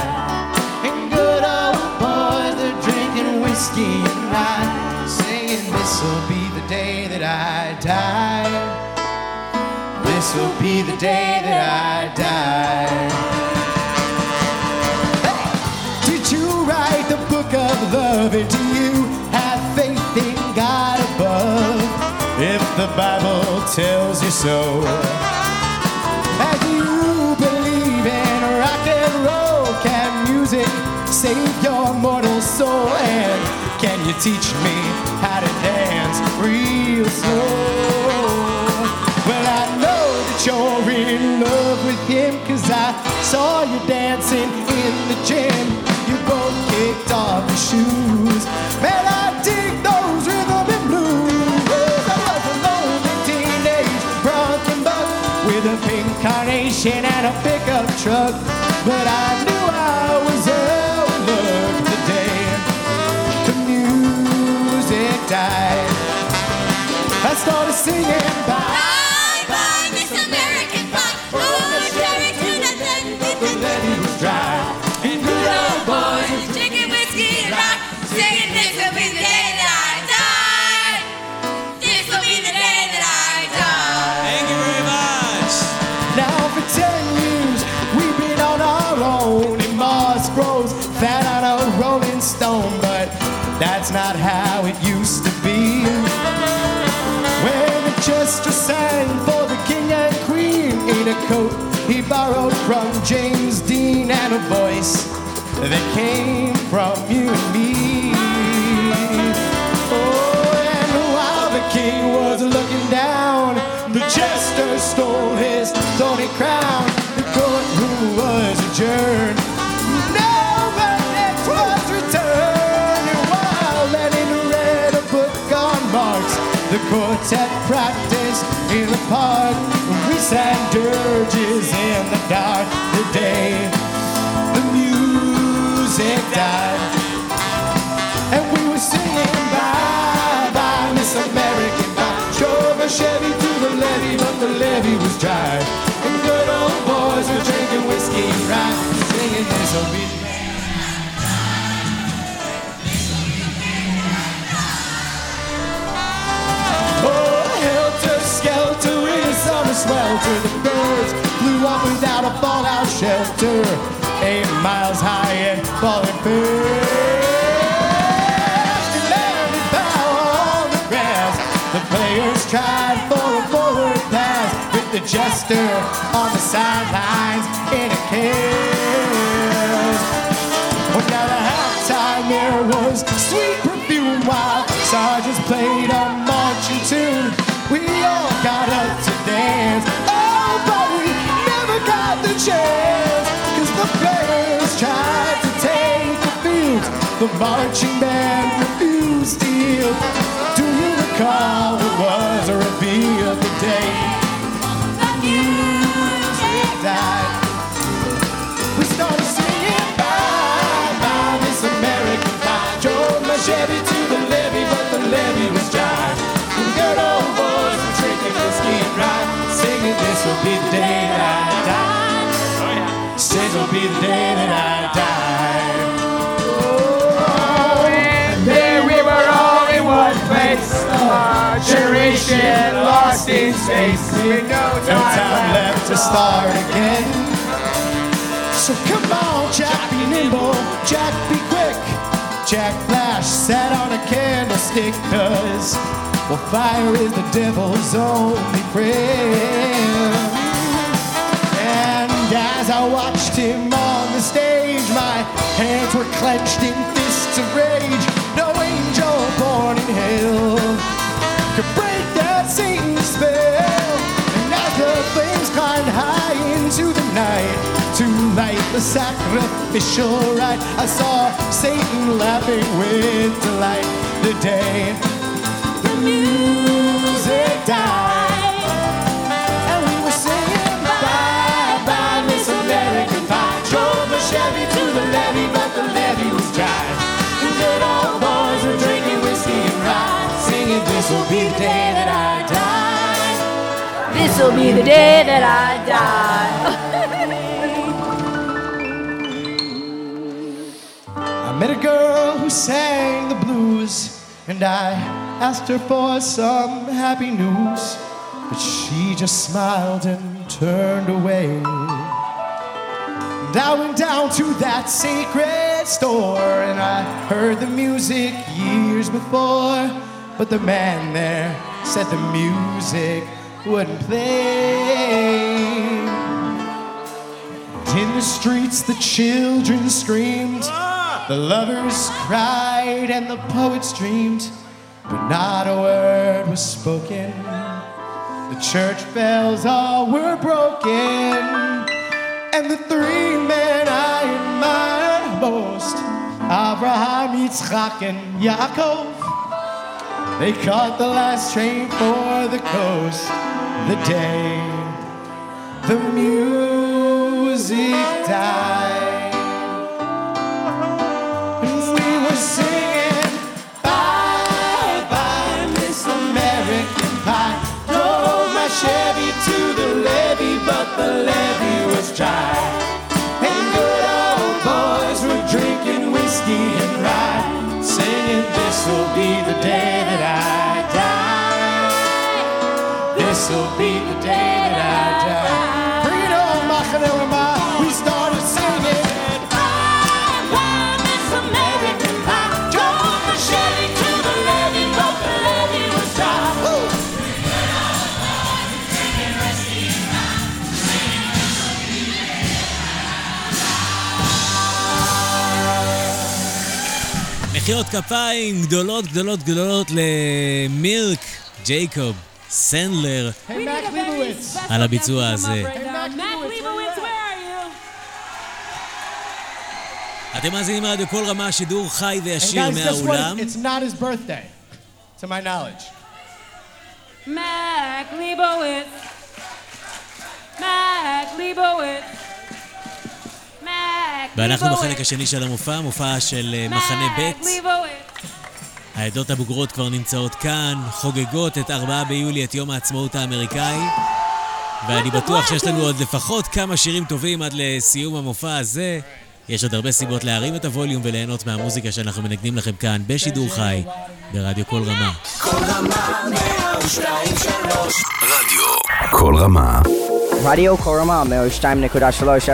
Whiskey and rye, singing, This'll be the day that I die. This'll be the day that I die. Did you write the book of love? And do you have faith in God above? If the Bible tells you so. Do you believe in rock and roll, can music save your mortal soul? And can you teach me how to dance real slow? Well, I know that you're in love with him, cause I saw you dancing in the gym. You both kicked off your shoes. Man, I dig those rhythm and blues. I was a lonely teenage drunken buck with a pink carnation and a pickup truck. But I knew I was started singing bye James Dean and a voice that came from you and me. Oh, and while the king was looking down, the jester stole his thorny crown. The court courtroom was adjourned. Quartet practiced in the park. We sang dirges in the dark. The day the music died. And we were singing bye bye, Miss American Pie. Drove a Chevy to the levee, but the levee was dry. And good old boys were drinking whiskey and rye, singing this will. Off without a fallout shelter. Eight miles high and falling fast. And landed power on the grass. The players tried for a forward pass with the jester on the sidelines in a cast. Well, now the halftime there was sweet perfume while sergeants played a The marching band refused to yield. Do you recall it was a reveal of the day the music died? We started singing bye bye Miss American Pie. Drove my Chevy to the levee, but the levee was dry. Good old boys were drinking whiskey and rye, singing this will be the day that I die. Oh yeah. This will be the day that I die. One place. Our generation lost in space. With no time, left to start again. So come on, Jack, be nimble, Jack, be quick. Jack Flash sat on a candlestick, cause well, fire is the devil's only friend. And as I watched him on the stage, my hands were clenched in fists of rage. Born in hell could break that Satan spell. And as the flames climbed high into the night to light the sacrificial rite, I saw Satan laughing with delight the day the music died. Rye, singing this will be the day that I die. This will be the day that I die. I met a girl who sang the blues, and I asked her for some happy news, but she just smiled and turned away. I went down to that sacred store, and I heard the music years before, but the man there said the music wouldn't play. In the streets, the children screamed, the lovers cried, and the poets dreamed, but not a word was spoken. The church bells all were broken, and the three men I admire most, Abraham, Yitzchak, and Yaakov, they caught the last train for the coast the day the music died. And we were singing, Bye, bye, Miss American Pie. Drove my Chevy to the levee, but the levee was dry. And good old boys were drinking whiskey and singing, This'll be the day die. This'll be the day that I die. Bring it on, Machane Rama. We started singing. Drove the Chevy to the levee, but the levee was dry. Woo! מחיאות כפיים גדולות גדולות גדולות למירק ג'ייקוב סנדלר על הביצוע הזה. אתם מאזינים עד לכל רמה, שידור חי וישיר מהאולם. ואנחנו בחלק השני של המופע, מופע של אה, מחנה ב'. העדות הבוגרות כבר נמצאות כאן, חוגגות את 4 ביולי, את יום העצמאות האמריקאי. ואני בטוח שיש לנו עוד לפחות כמה שירים טובים עד לסיום המופע הזה. יש עוד הרבה סיבות להרים את הווליום וליהנות מהמוזיקה שאנחנו מנגנים לכם כאן בשידור חי, ברדיו כל רמה. רדיו כל רמה. Radio Kol Ramah, 102.3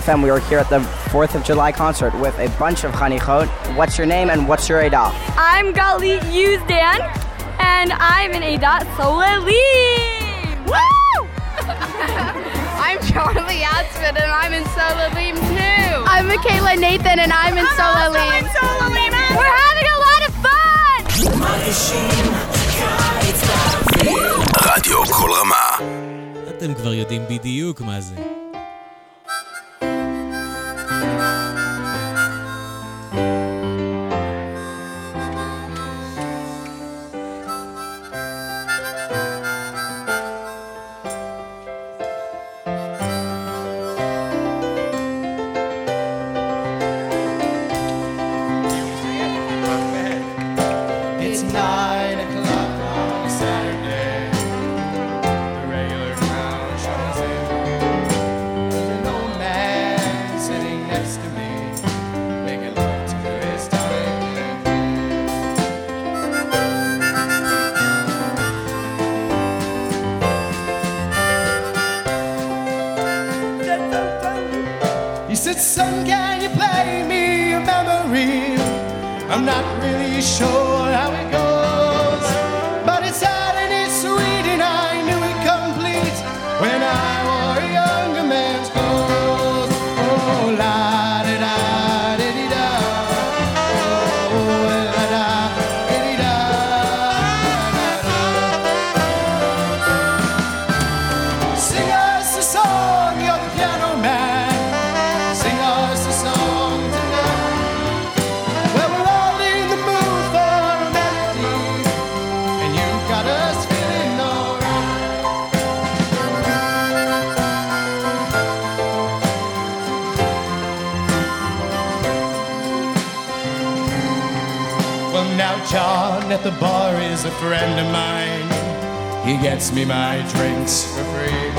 FM. We are here at the 4th of July concert with a bunch of Hanichot. What's your name and what's your ADA? I'm Galit Yuzdan, and I'm an ADA Solelim. Woo! I'm Charlie Atzford, and I'm in Solelim too. I'm Michaela Nathan, and I'm in Solelim. Sola We're having a lot of fun! Radio Kol Ramah. אתם כבר יודעים בדיוק מה זה. A friend of mine. He gets me my drinks for free.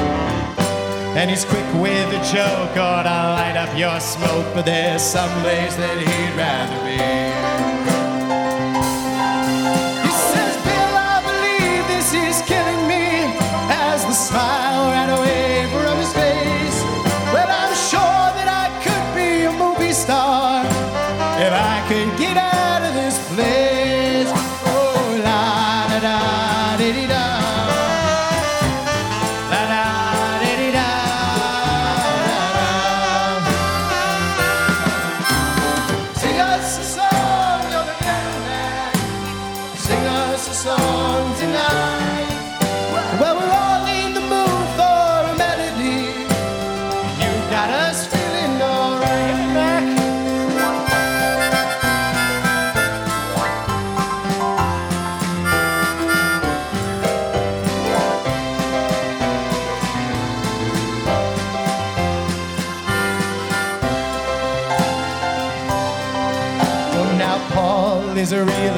And he's quick with a joke, or to light up your smoke, but there's some place that he'd rather be.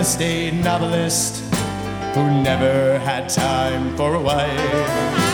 Estate novelist who never had time for a wife.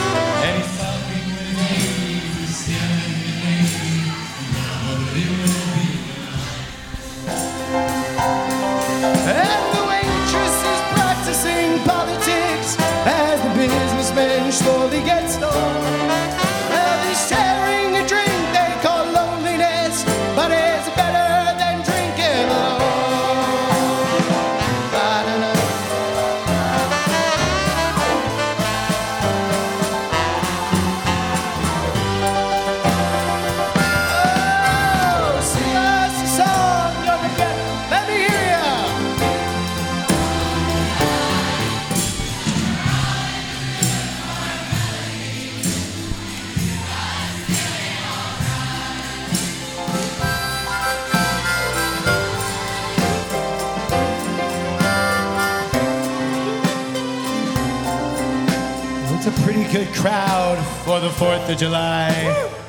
Crowd for the 4th of July.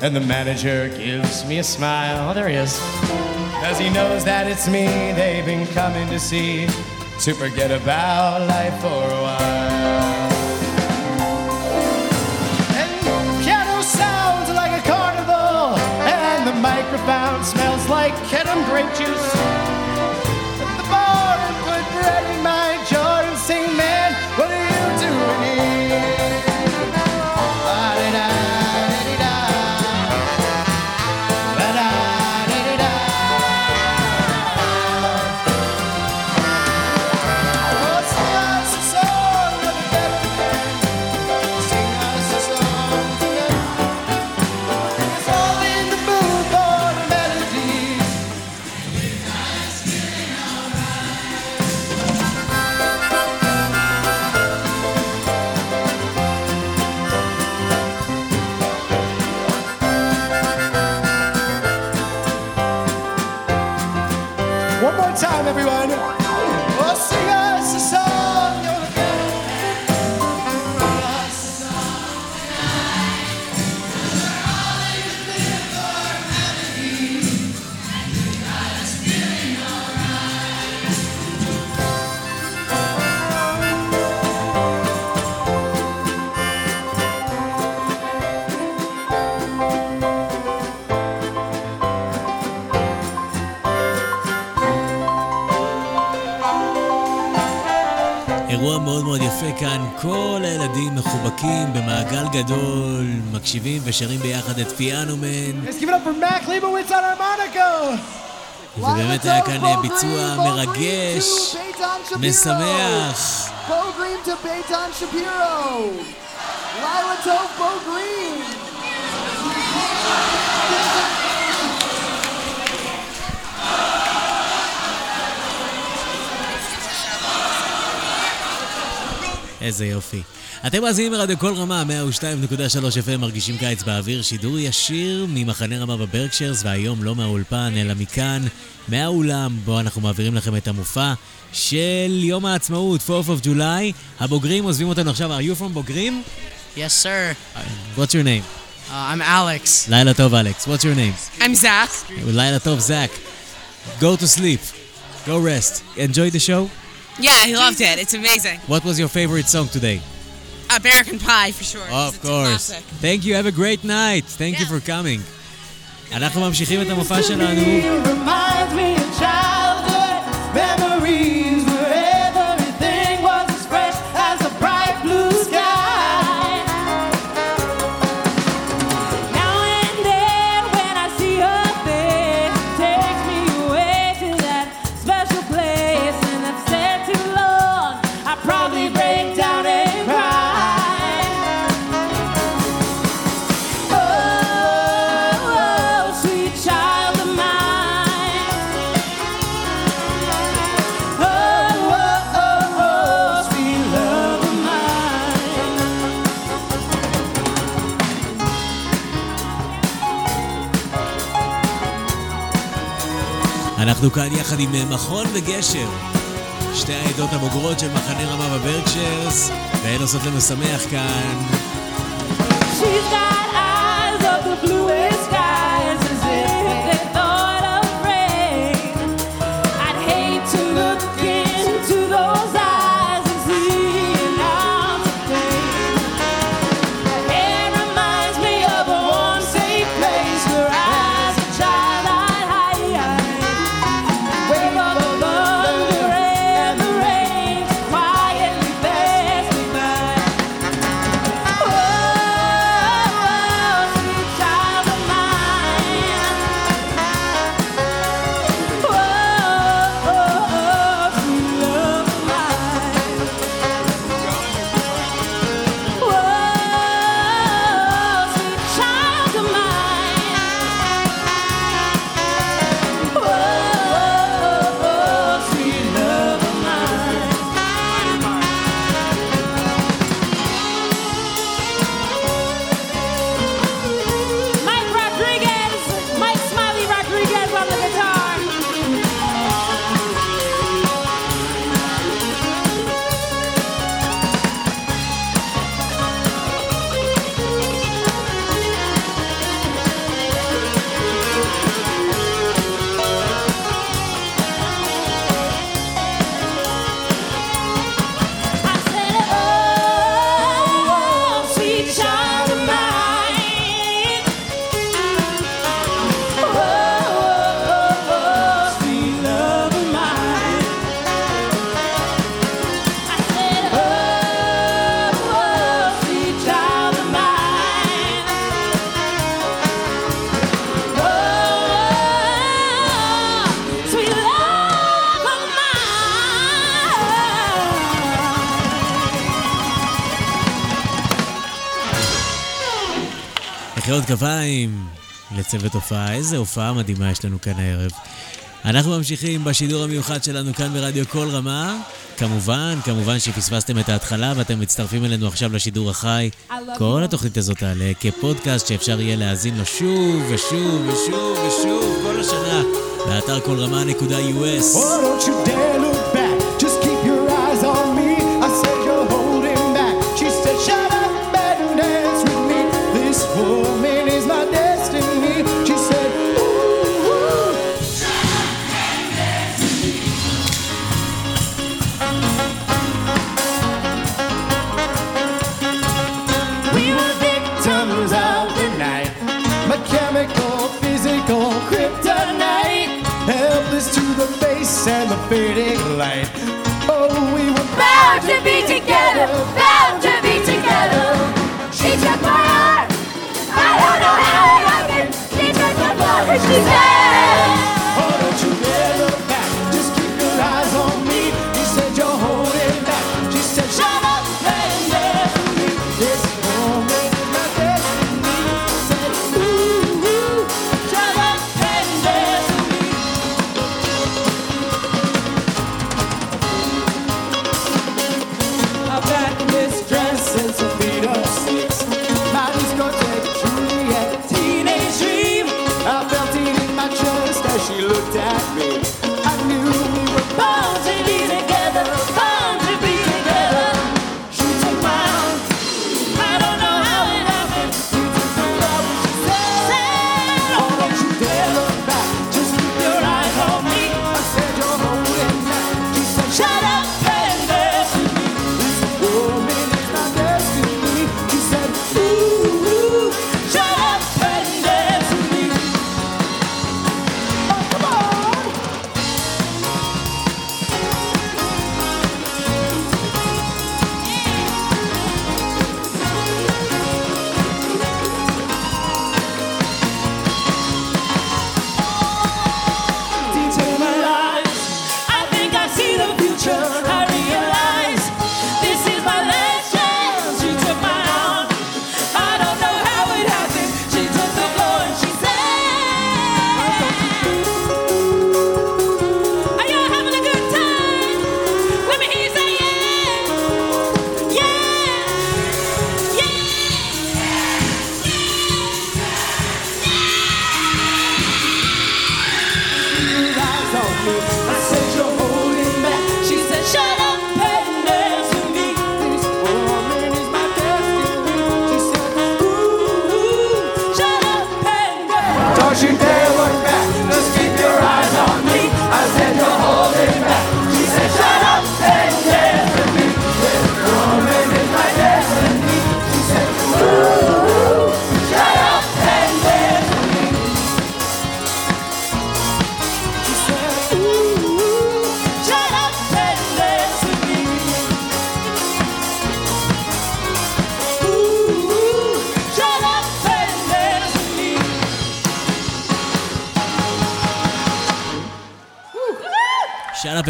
And the manager gives me a smile. Oh, there he is. Cause he knows that it's me they've been coming to see to forget about life for a while. And piano sounds like a carnival, and the microphone smells like Kedem grape juice. להיטים במעגל גדול, מקשיבים ושרים ביחד את פיאנו מן. זה באמת היה כאן אה, ביצוע מרגש, משמח. איזה יופי. אתם מאזינים לרדיו כל רמה, 102.3 FM, מרגישים קיץ באוויר, שידור ישיר ממחנה רמה בברקשרס, והיום לא מהאולפן, אלא מכאן, מהאולם, בו אנחנו מעבירים לכם את המופע של יום העצמאות, 4th of July. הבוגרים עוזבים אותנו עכשיו, are you from בוגרים? Yes, sir. What's your name? Uh, I'm Alex. לילה טוב, אלכס. What's your name? I'm Zach. לילה טוב, זאק. Go to sleep. Go rest. Enjoy the show? Yeah, he loved it. It's amazing. What was your favorite song today? American Pie, for sure. Of It's a course. classic. Thank you, have a great night. Thank you for coming. אנחנו ממשיכים את המופע שלנו. אנחנו כאן יחד עם אה, מכון וגשר. שתי העדות הבוגרות של מחנה רמה בברקשרס, והן עושות לנו שמח כאן. She's מחיאות כפיים לצוות הופעה. איזה הופעה מדהימה יש לנו כאן הערב. אנחנו ממשיכים בשידור המיוחד שלנו כאן ברדיו כל רמה. כמובן, כמובן שפספסתם את ההתחלה ואתם מצטרפים אלינו עכשיו לשידור החי. כל you. התוכנית הזאת תעלה כפודקאסט שאפשר יהיה להאזין לו שוב ושוב ושוב ושוב כל השנה באתר כל רמה.us. Oh,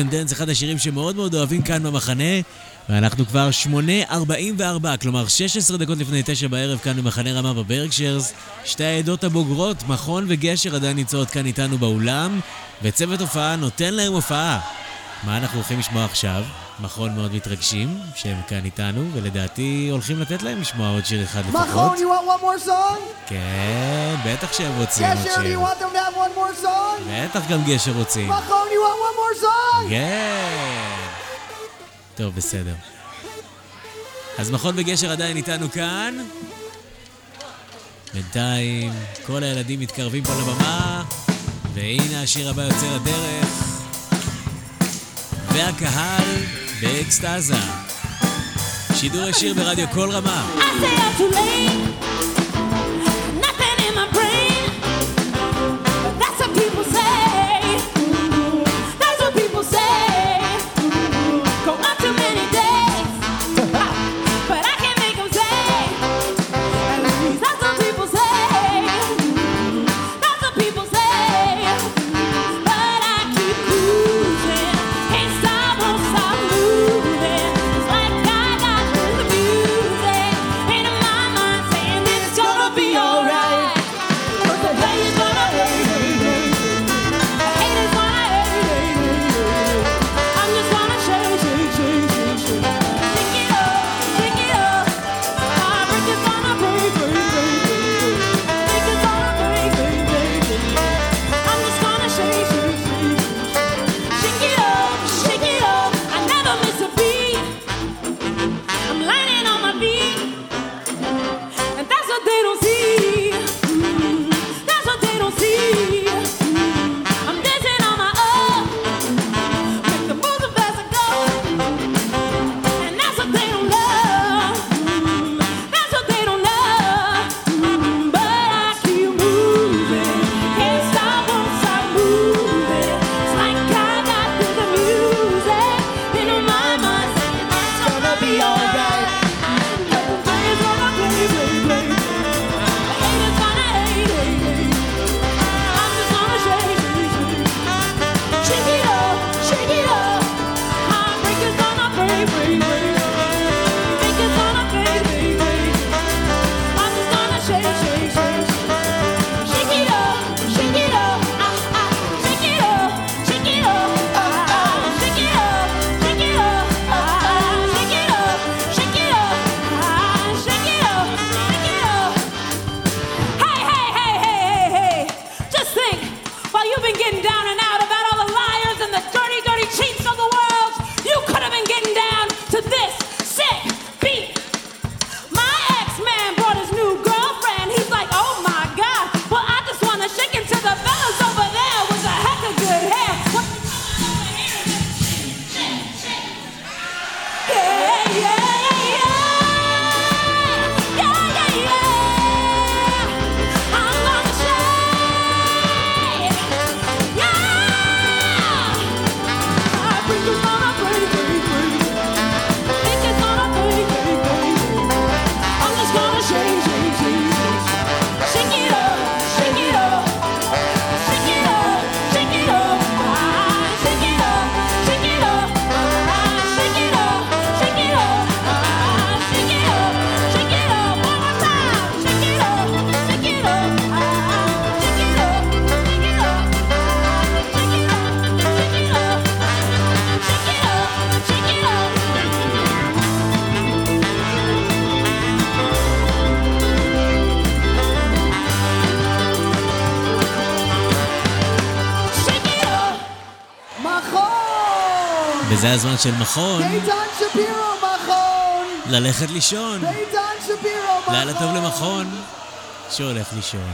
and Dance, אחד השירים שמאוד מאוד אוהבים כאן במחנה, ואנחנו כבר 8.44, כלומר 16 דקות לפני 9 בערב כאן במחנה רמה בברקשיירס. שתי העדות הבוגרות, מכון וגשר, עדיין נמצאות כאן איתנו באולם, וצוות הופעה נותן להם הופעה. מה אנחנו הולכים לשמוע עכשיו? מכון מאוד מתרגשים שהם כאן איתנו, ולדעתי הולכים לתת להם לשמוע עוד שיר אחד לפחות. מכון, you want one more song? כן, בטח שהם רוצים עוד שיר. גשר, you want them to have one more song? בטח גם גשר רוצים. מכון, you want one more song? כן. טוב, בסדר. אז מכון וגשר עדיין איתנו כאן. בינתיים כל הילדים מתקרבים פה לבמה, והנה השיר הבא יוצא לדרך. והקהל באקסטאזה. שידור ישיר ברדיו כל רמה. I say I'm too late. הזמן של מכון. דייטן שפירו מכון! ללכת לישון. דייטן שפירו מכון! לילה טוב למכון שהולך לישון.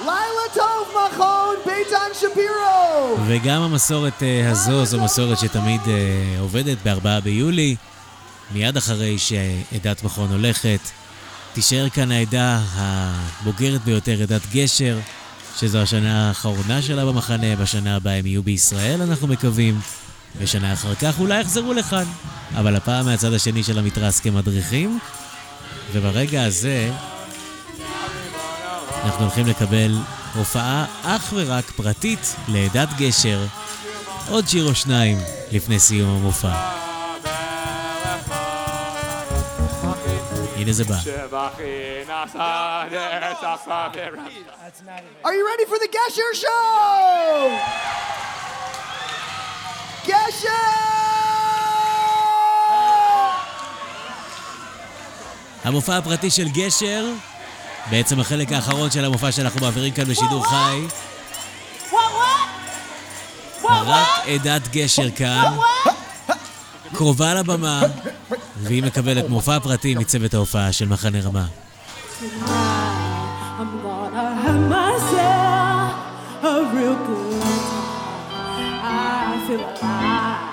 לילה טוב מכון, ביתן שפירו! וגם המסורת אה, הזו זו מסורת שתמיד אה, עובדת בארבעה ביולי, מיד אחרי שעדת מכון הולכת. תישאר כאן העדה הבוגרת ביותר, עדת גשר, שזו השנה האחרונה שלה במחנה, בשנה הבאה הם יהיו בישראל, אנחנו מקווים. ושנה אחר כך אולי יחזרו לכאן, אבל הפעם מהצד השני של המתרס כמדריכים, וברגע הזה אנחנו הולכים לקבל הופעה אך ורק פרטית לעדת גשר, עוד שיר או שניים לפני סיום המופע. הנה זה בא. Are you ready for the Gesher show? המופע הפרטי של גשר, בעצם החלק האחרון של המופע שאנחנו מעבירים כאן בשידור חי. רק עדת גשר כאן, קרובה לבמה, והיא מקבלת מופע פרטי מצוות ההופעה של מחנה רמה. I'm gonna have myself a real good すか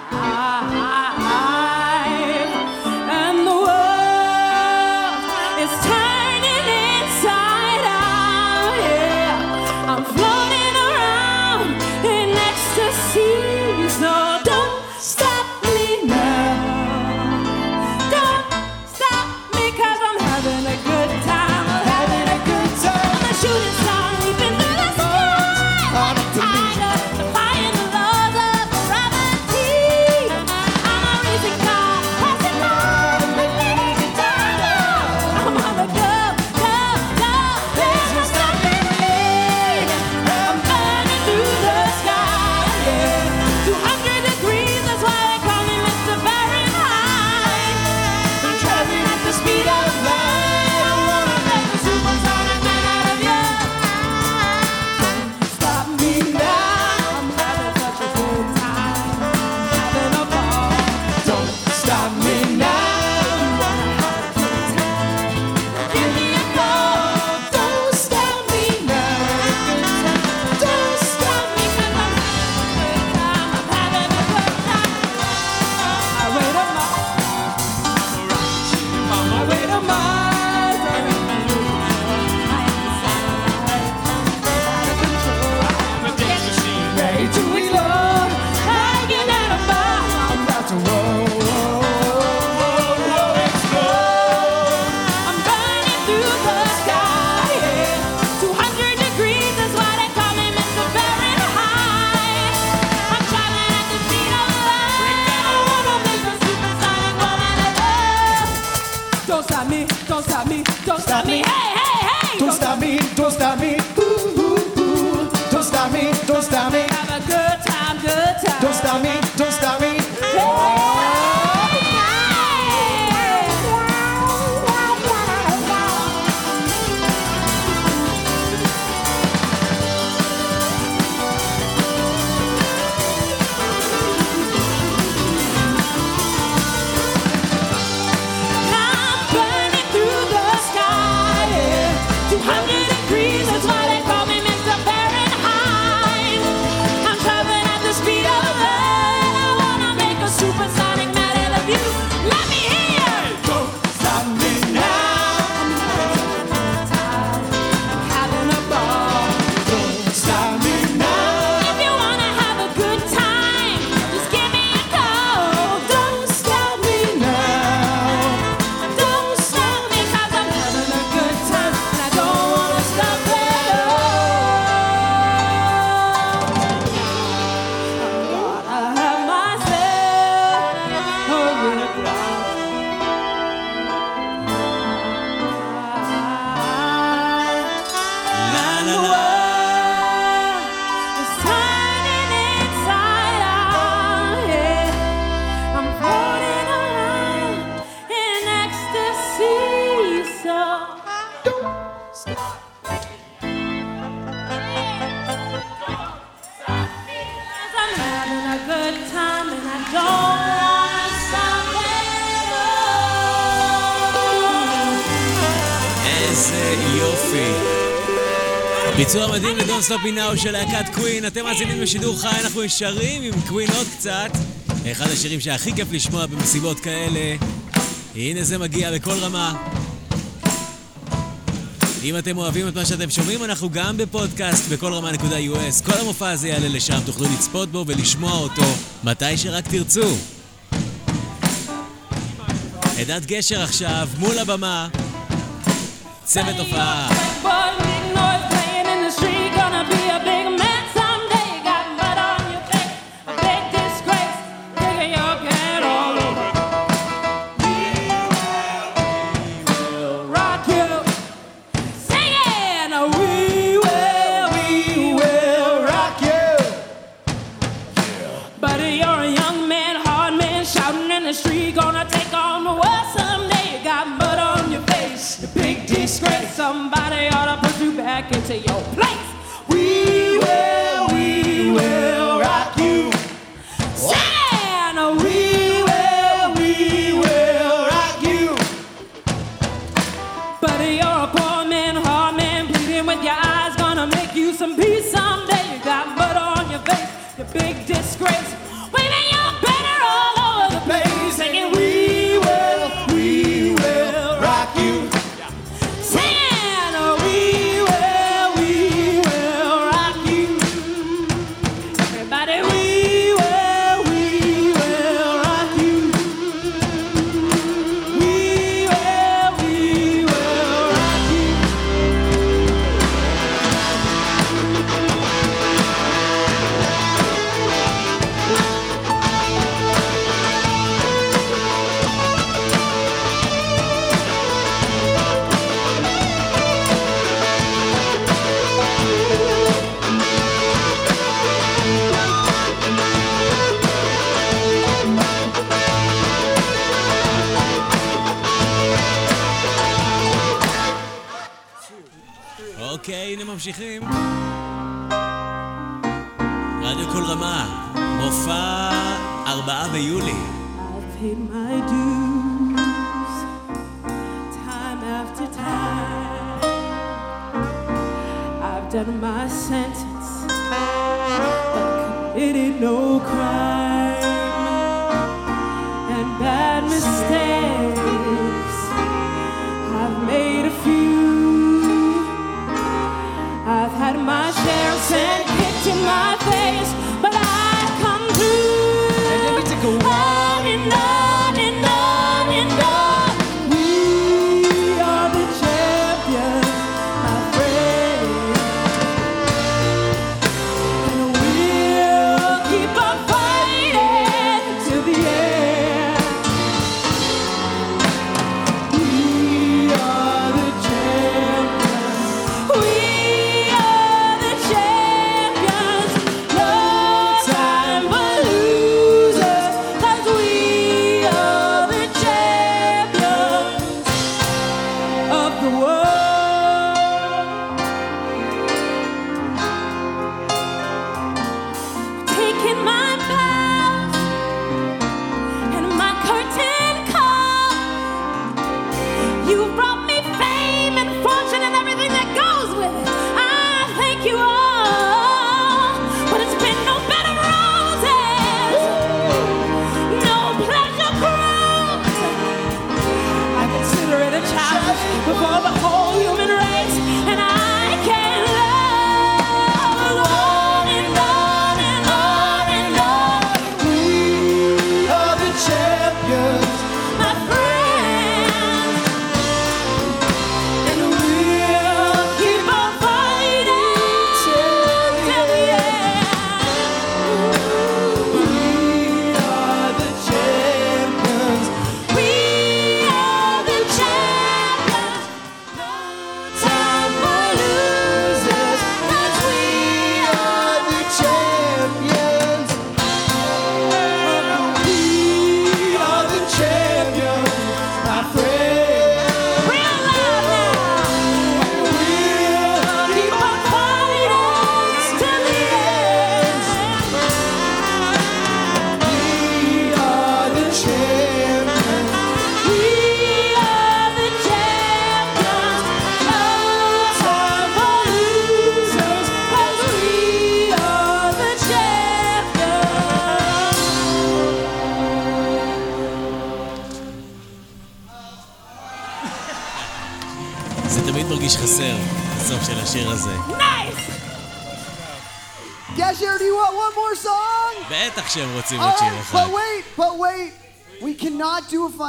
ביצוע מדהים לדון סטופי נאו של להקת קווין. אתם מאזינים בשידור חי, אנחנו ישרים עם קווין עוד קצת. אחד השירים שהכי כיף לשמוע במסיבות כאלה. הנה זה מגיע בכל רמה. אם אתם אוהבים את מה שאתם שומעים, אנחנו גם בפודקאסט בכל רמה נקודה US. כל המופע הזה יעלה לשם, תוכלו לצפות בו ולשמוע אותו מתי שרק תרצו. עדת גשר עכשיו, מול הבמה, צוות הופעה.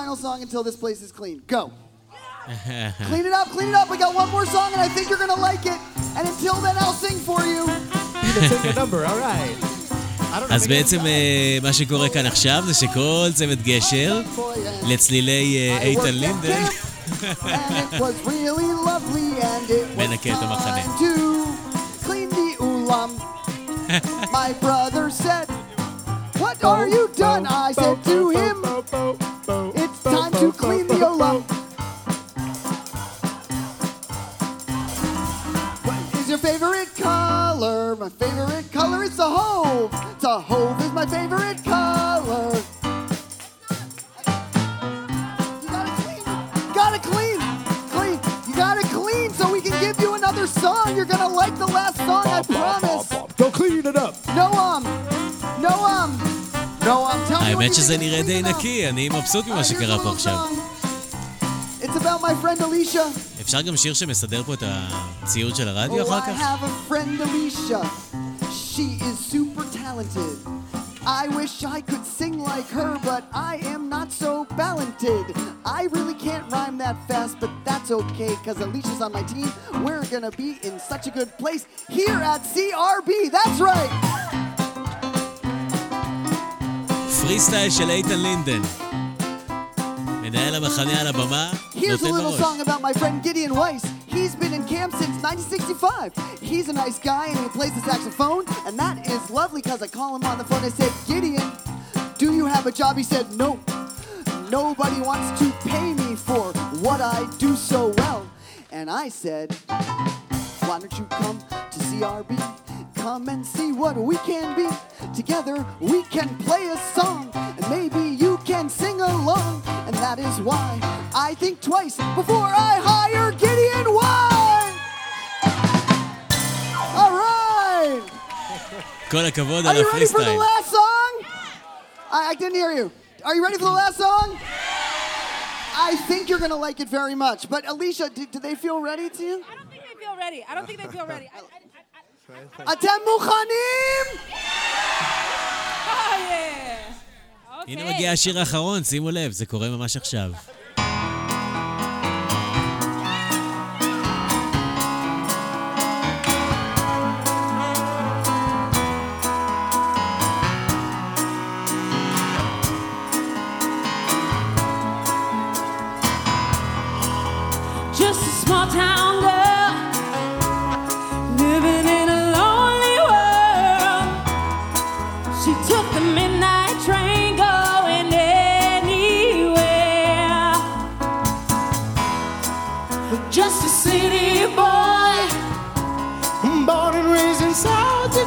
final song until this place is clean. Go. Clean it up, clean it up. We got one more song, and I think you're gonna like it. And until then, I'll sing for you. You can sing a number, all right. I don't know, אז maybe- בעצם אה, מה שקורה כאן עכשיו זה שכל צוות גשר לצלילי אה, איתן לינדן And it was really lovely, and it was מנקה את המחנה. time to clean the ulam. My brother said, What are you נקי, אני מבסוט ממה שקרה פה עכשיו. It's about my friend Alicia. אפשר גם שיר שמסדר פה את הציוד של הרדיו Oh, אחר I כך? have a friend, Alicia. She is super talented. I wish I could sing like her, but I am not so talented. I really can't rhyme that fast, but that's okay, because Alicia's on my team. We're gonna be in such a good place here at CRB. That's right. פרי סטייל של איתן לינדן. מנהל המחנה על הבמה, Here's a נותן little בראש. song about my friend Gideon Weiss. He's been in camp since 1965. He's a nice guy and he plays the saxophone, and that is lovely because I call him on the phone. I said, Gideon, do you have a job? He said, No. Nobody wants to pay me for what I do so well. And I said, Why don't you come to CRB? Come and see what we can be. Together we can play a song, and maybe you can sing along. And that is why I think twice before I hire Gideon White. All right. כל הכבוד Are על you ready הפרי for the סטייל. last song? I, I didn't hear you. Are you ready for the last song? I think you're gonna like it very much. But Alicia, did, do they feel ready to you? I don't think they feel ready. I don't think they feel ready. I, I, אתם מוכנים? yeah. הנה מגיע השיר האחרון, שימו לב, זה קורה ממש עכשיו.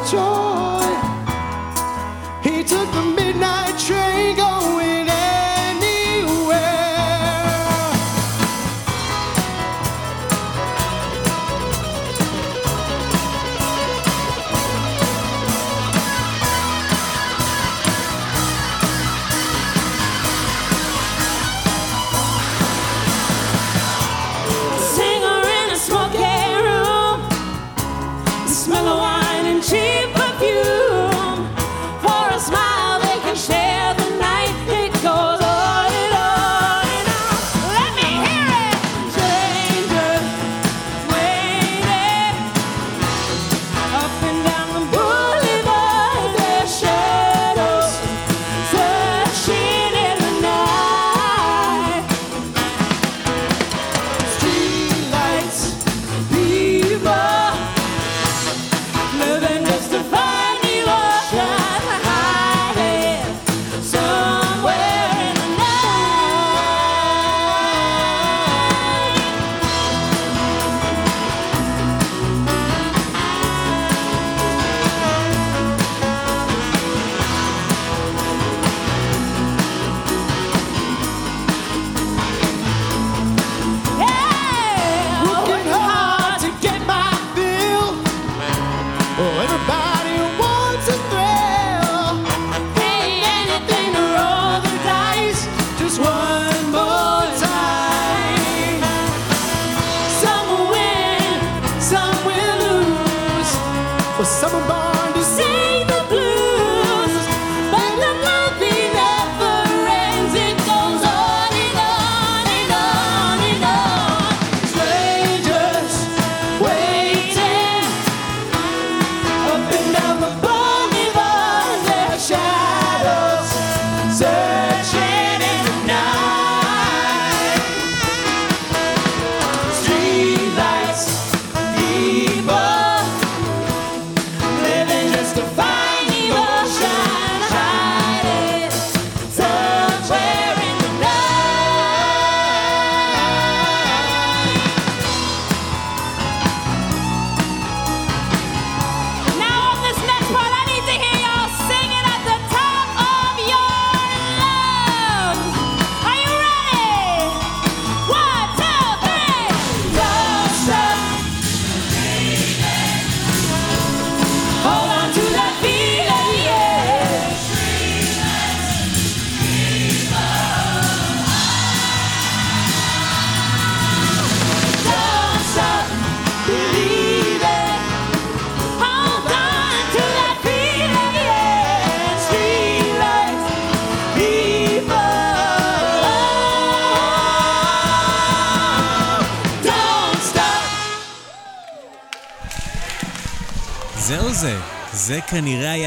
就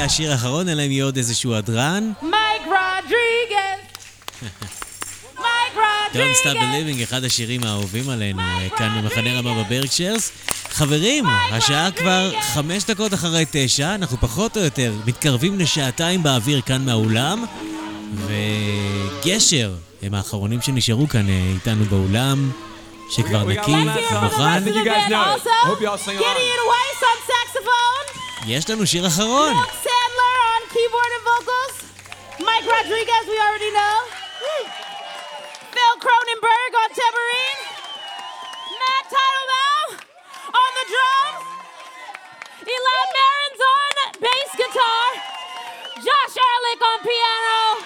השיר האחרון, אלא אם יהיה עוד איזשהו הדרן. מייק רודריגז! מייק Don't Stop רודריגז! Believing, אחד השירים האהובים עלינו, אה, כאן במחנה רמה בברקשרס. חברים, השעה כבר חמש דקות אחרי תשע, אנחנו פחות או יותר מתקרבים לשעתיים באוויר כאן מהאולם, וגשר הם האחרונים שנשארו כאן אה, איתנו באולם, שכבר נקי ומוכן. Saxophone, יש לנו שיר אחרון. Sandler on keyboard and vocals, Mike Rodriguez, we already know, Phil Cronenberg on tambourine, Matt Titlebaum on the drums, Elon Marin's on bass guitar, Josh Ehrlich on piano.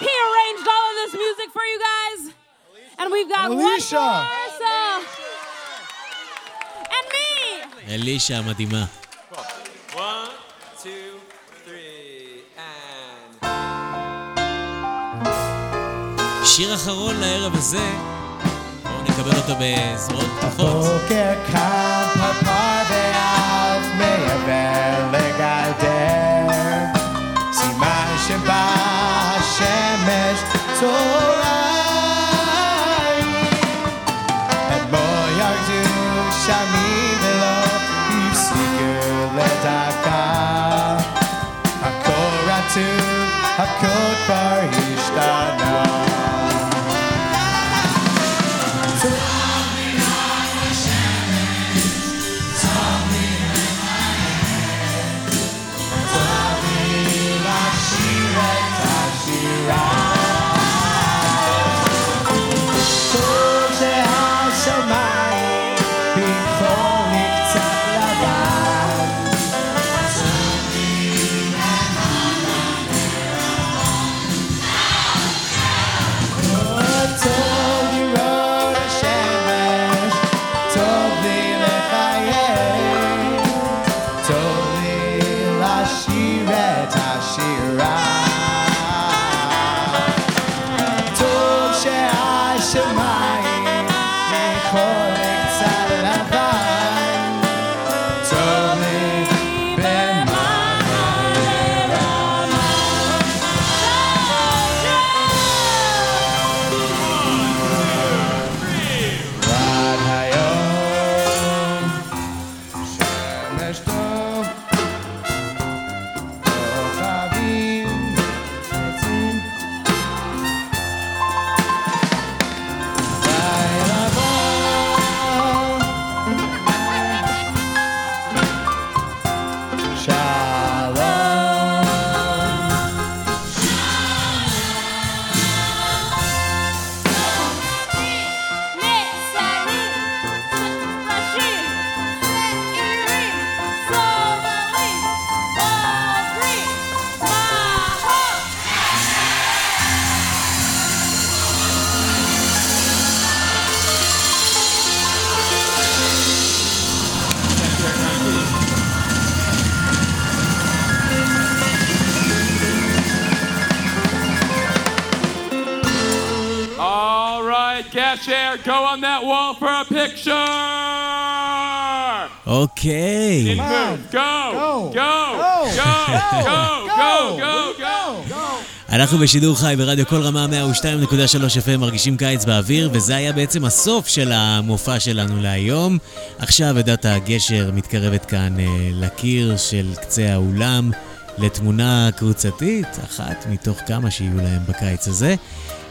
He arranged all of this music for you guys. And we've got Alicia. one more, so... And me! אלישה המדהימה. One, two, שיר אחרון לערב הזה, בואו נקבל אותו בזרועות פתוחות. אוקיי. Move. Go. Go. Go. Go. Go. Go. Go. אנחנו בשידור חי ברדיו כל רמה 102.3 FM מרגישים קיץ באוויר, וזה היה בעצם הסוף של המופע שלנו להיום. עכשיו עדת הגשר מתקרבת כאן אה, לקיר של קצה האולם לתמונה קבוצתית, אחת מתוך כמה שיהיו להם בקיץ הזה.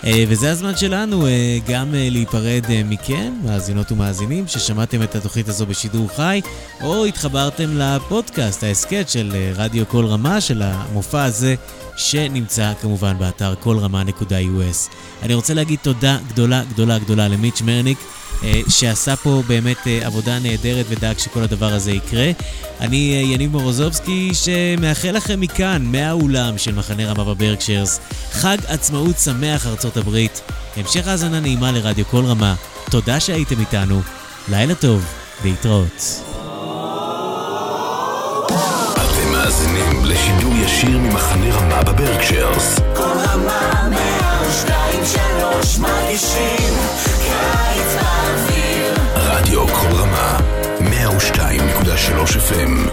אה, וזה הזמן שלנו אה, גם אה, להיפרד מכם, מאזינות ומאזינים, ששמעתם את התוכנית הזו בשידור חי, או התחברתם לפודקאסט, ההסכת של רדיו כל רמה, של המופע הזה, שנמצא כמובן באתר כל-רמה.us. אני רוצה להגיד תודה גדולה גדולה גדולה למיץ' מרניק, שעשה פה באמת אה, עבודה נהדרת ודאג שכל הדבר הזה יקרה. אני אה, יניב מורוזובסקי, שמאחל לכם מכאן, מהאולם של מחנה רמה בברקשרס, חג עצמאות שמח ארצות הברית. המשך האזנה נעימה לרדיו כל רמה. תודה שהייתם איתנו. לילה טוב, להתראות. אתם מאזינים לשידור ישיר ממחנה רמה בברקשרס. כל רמה מהשתיים שלוש מרגישים קיץ באוויר. רדיו כל רמה 102.3 FM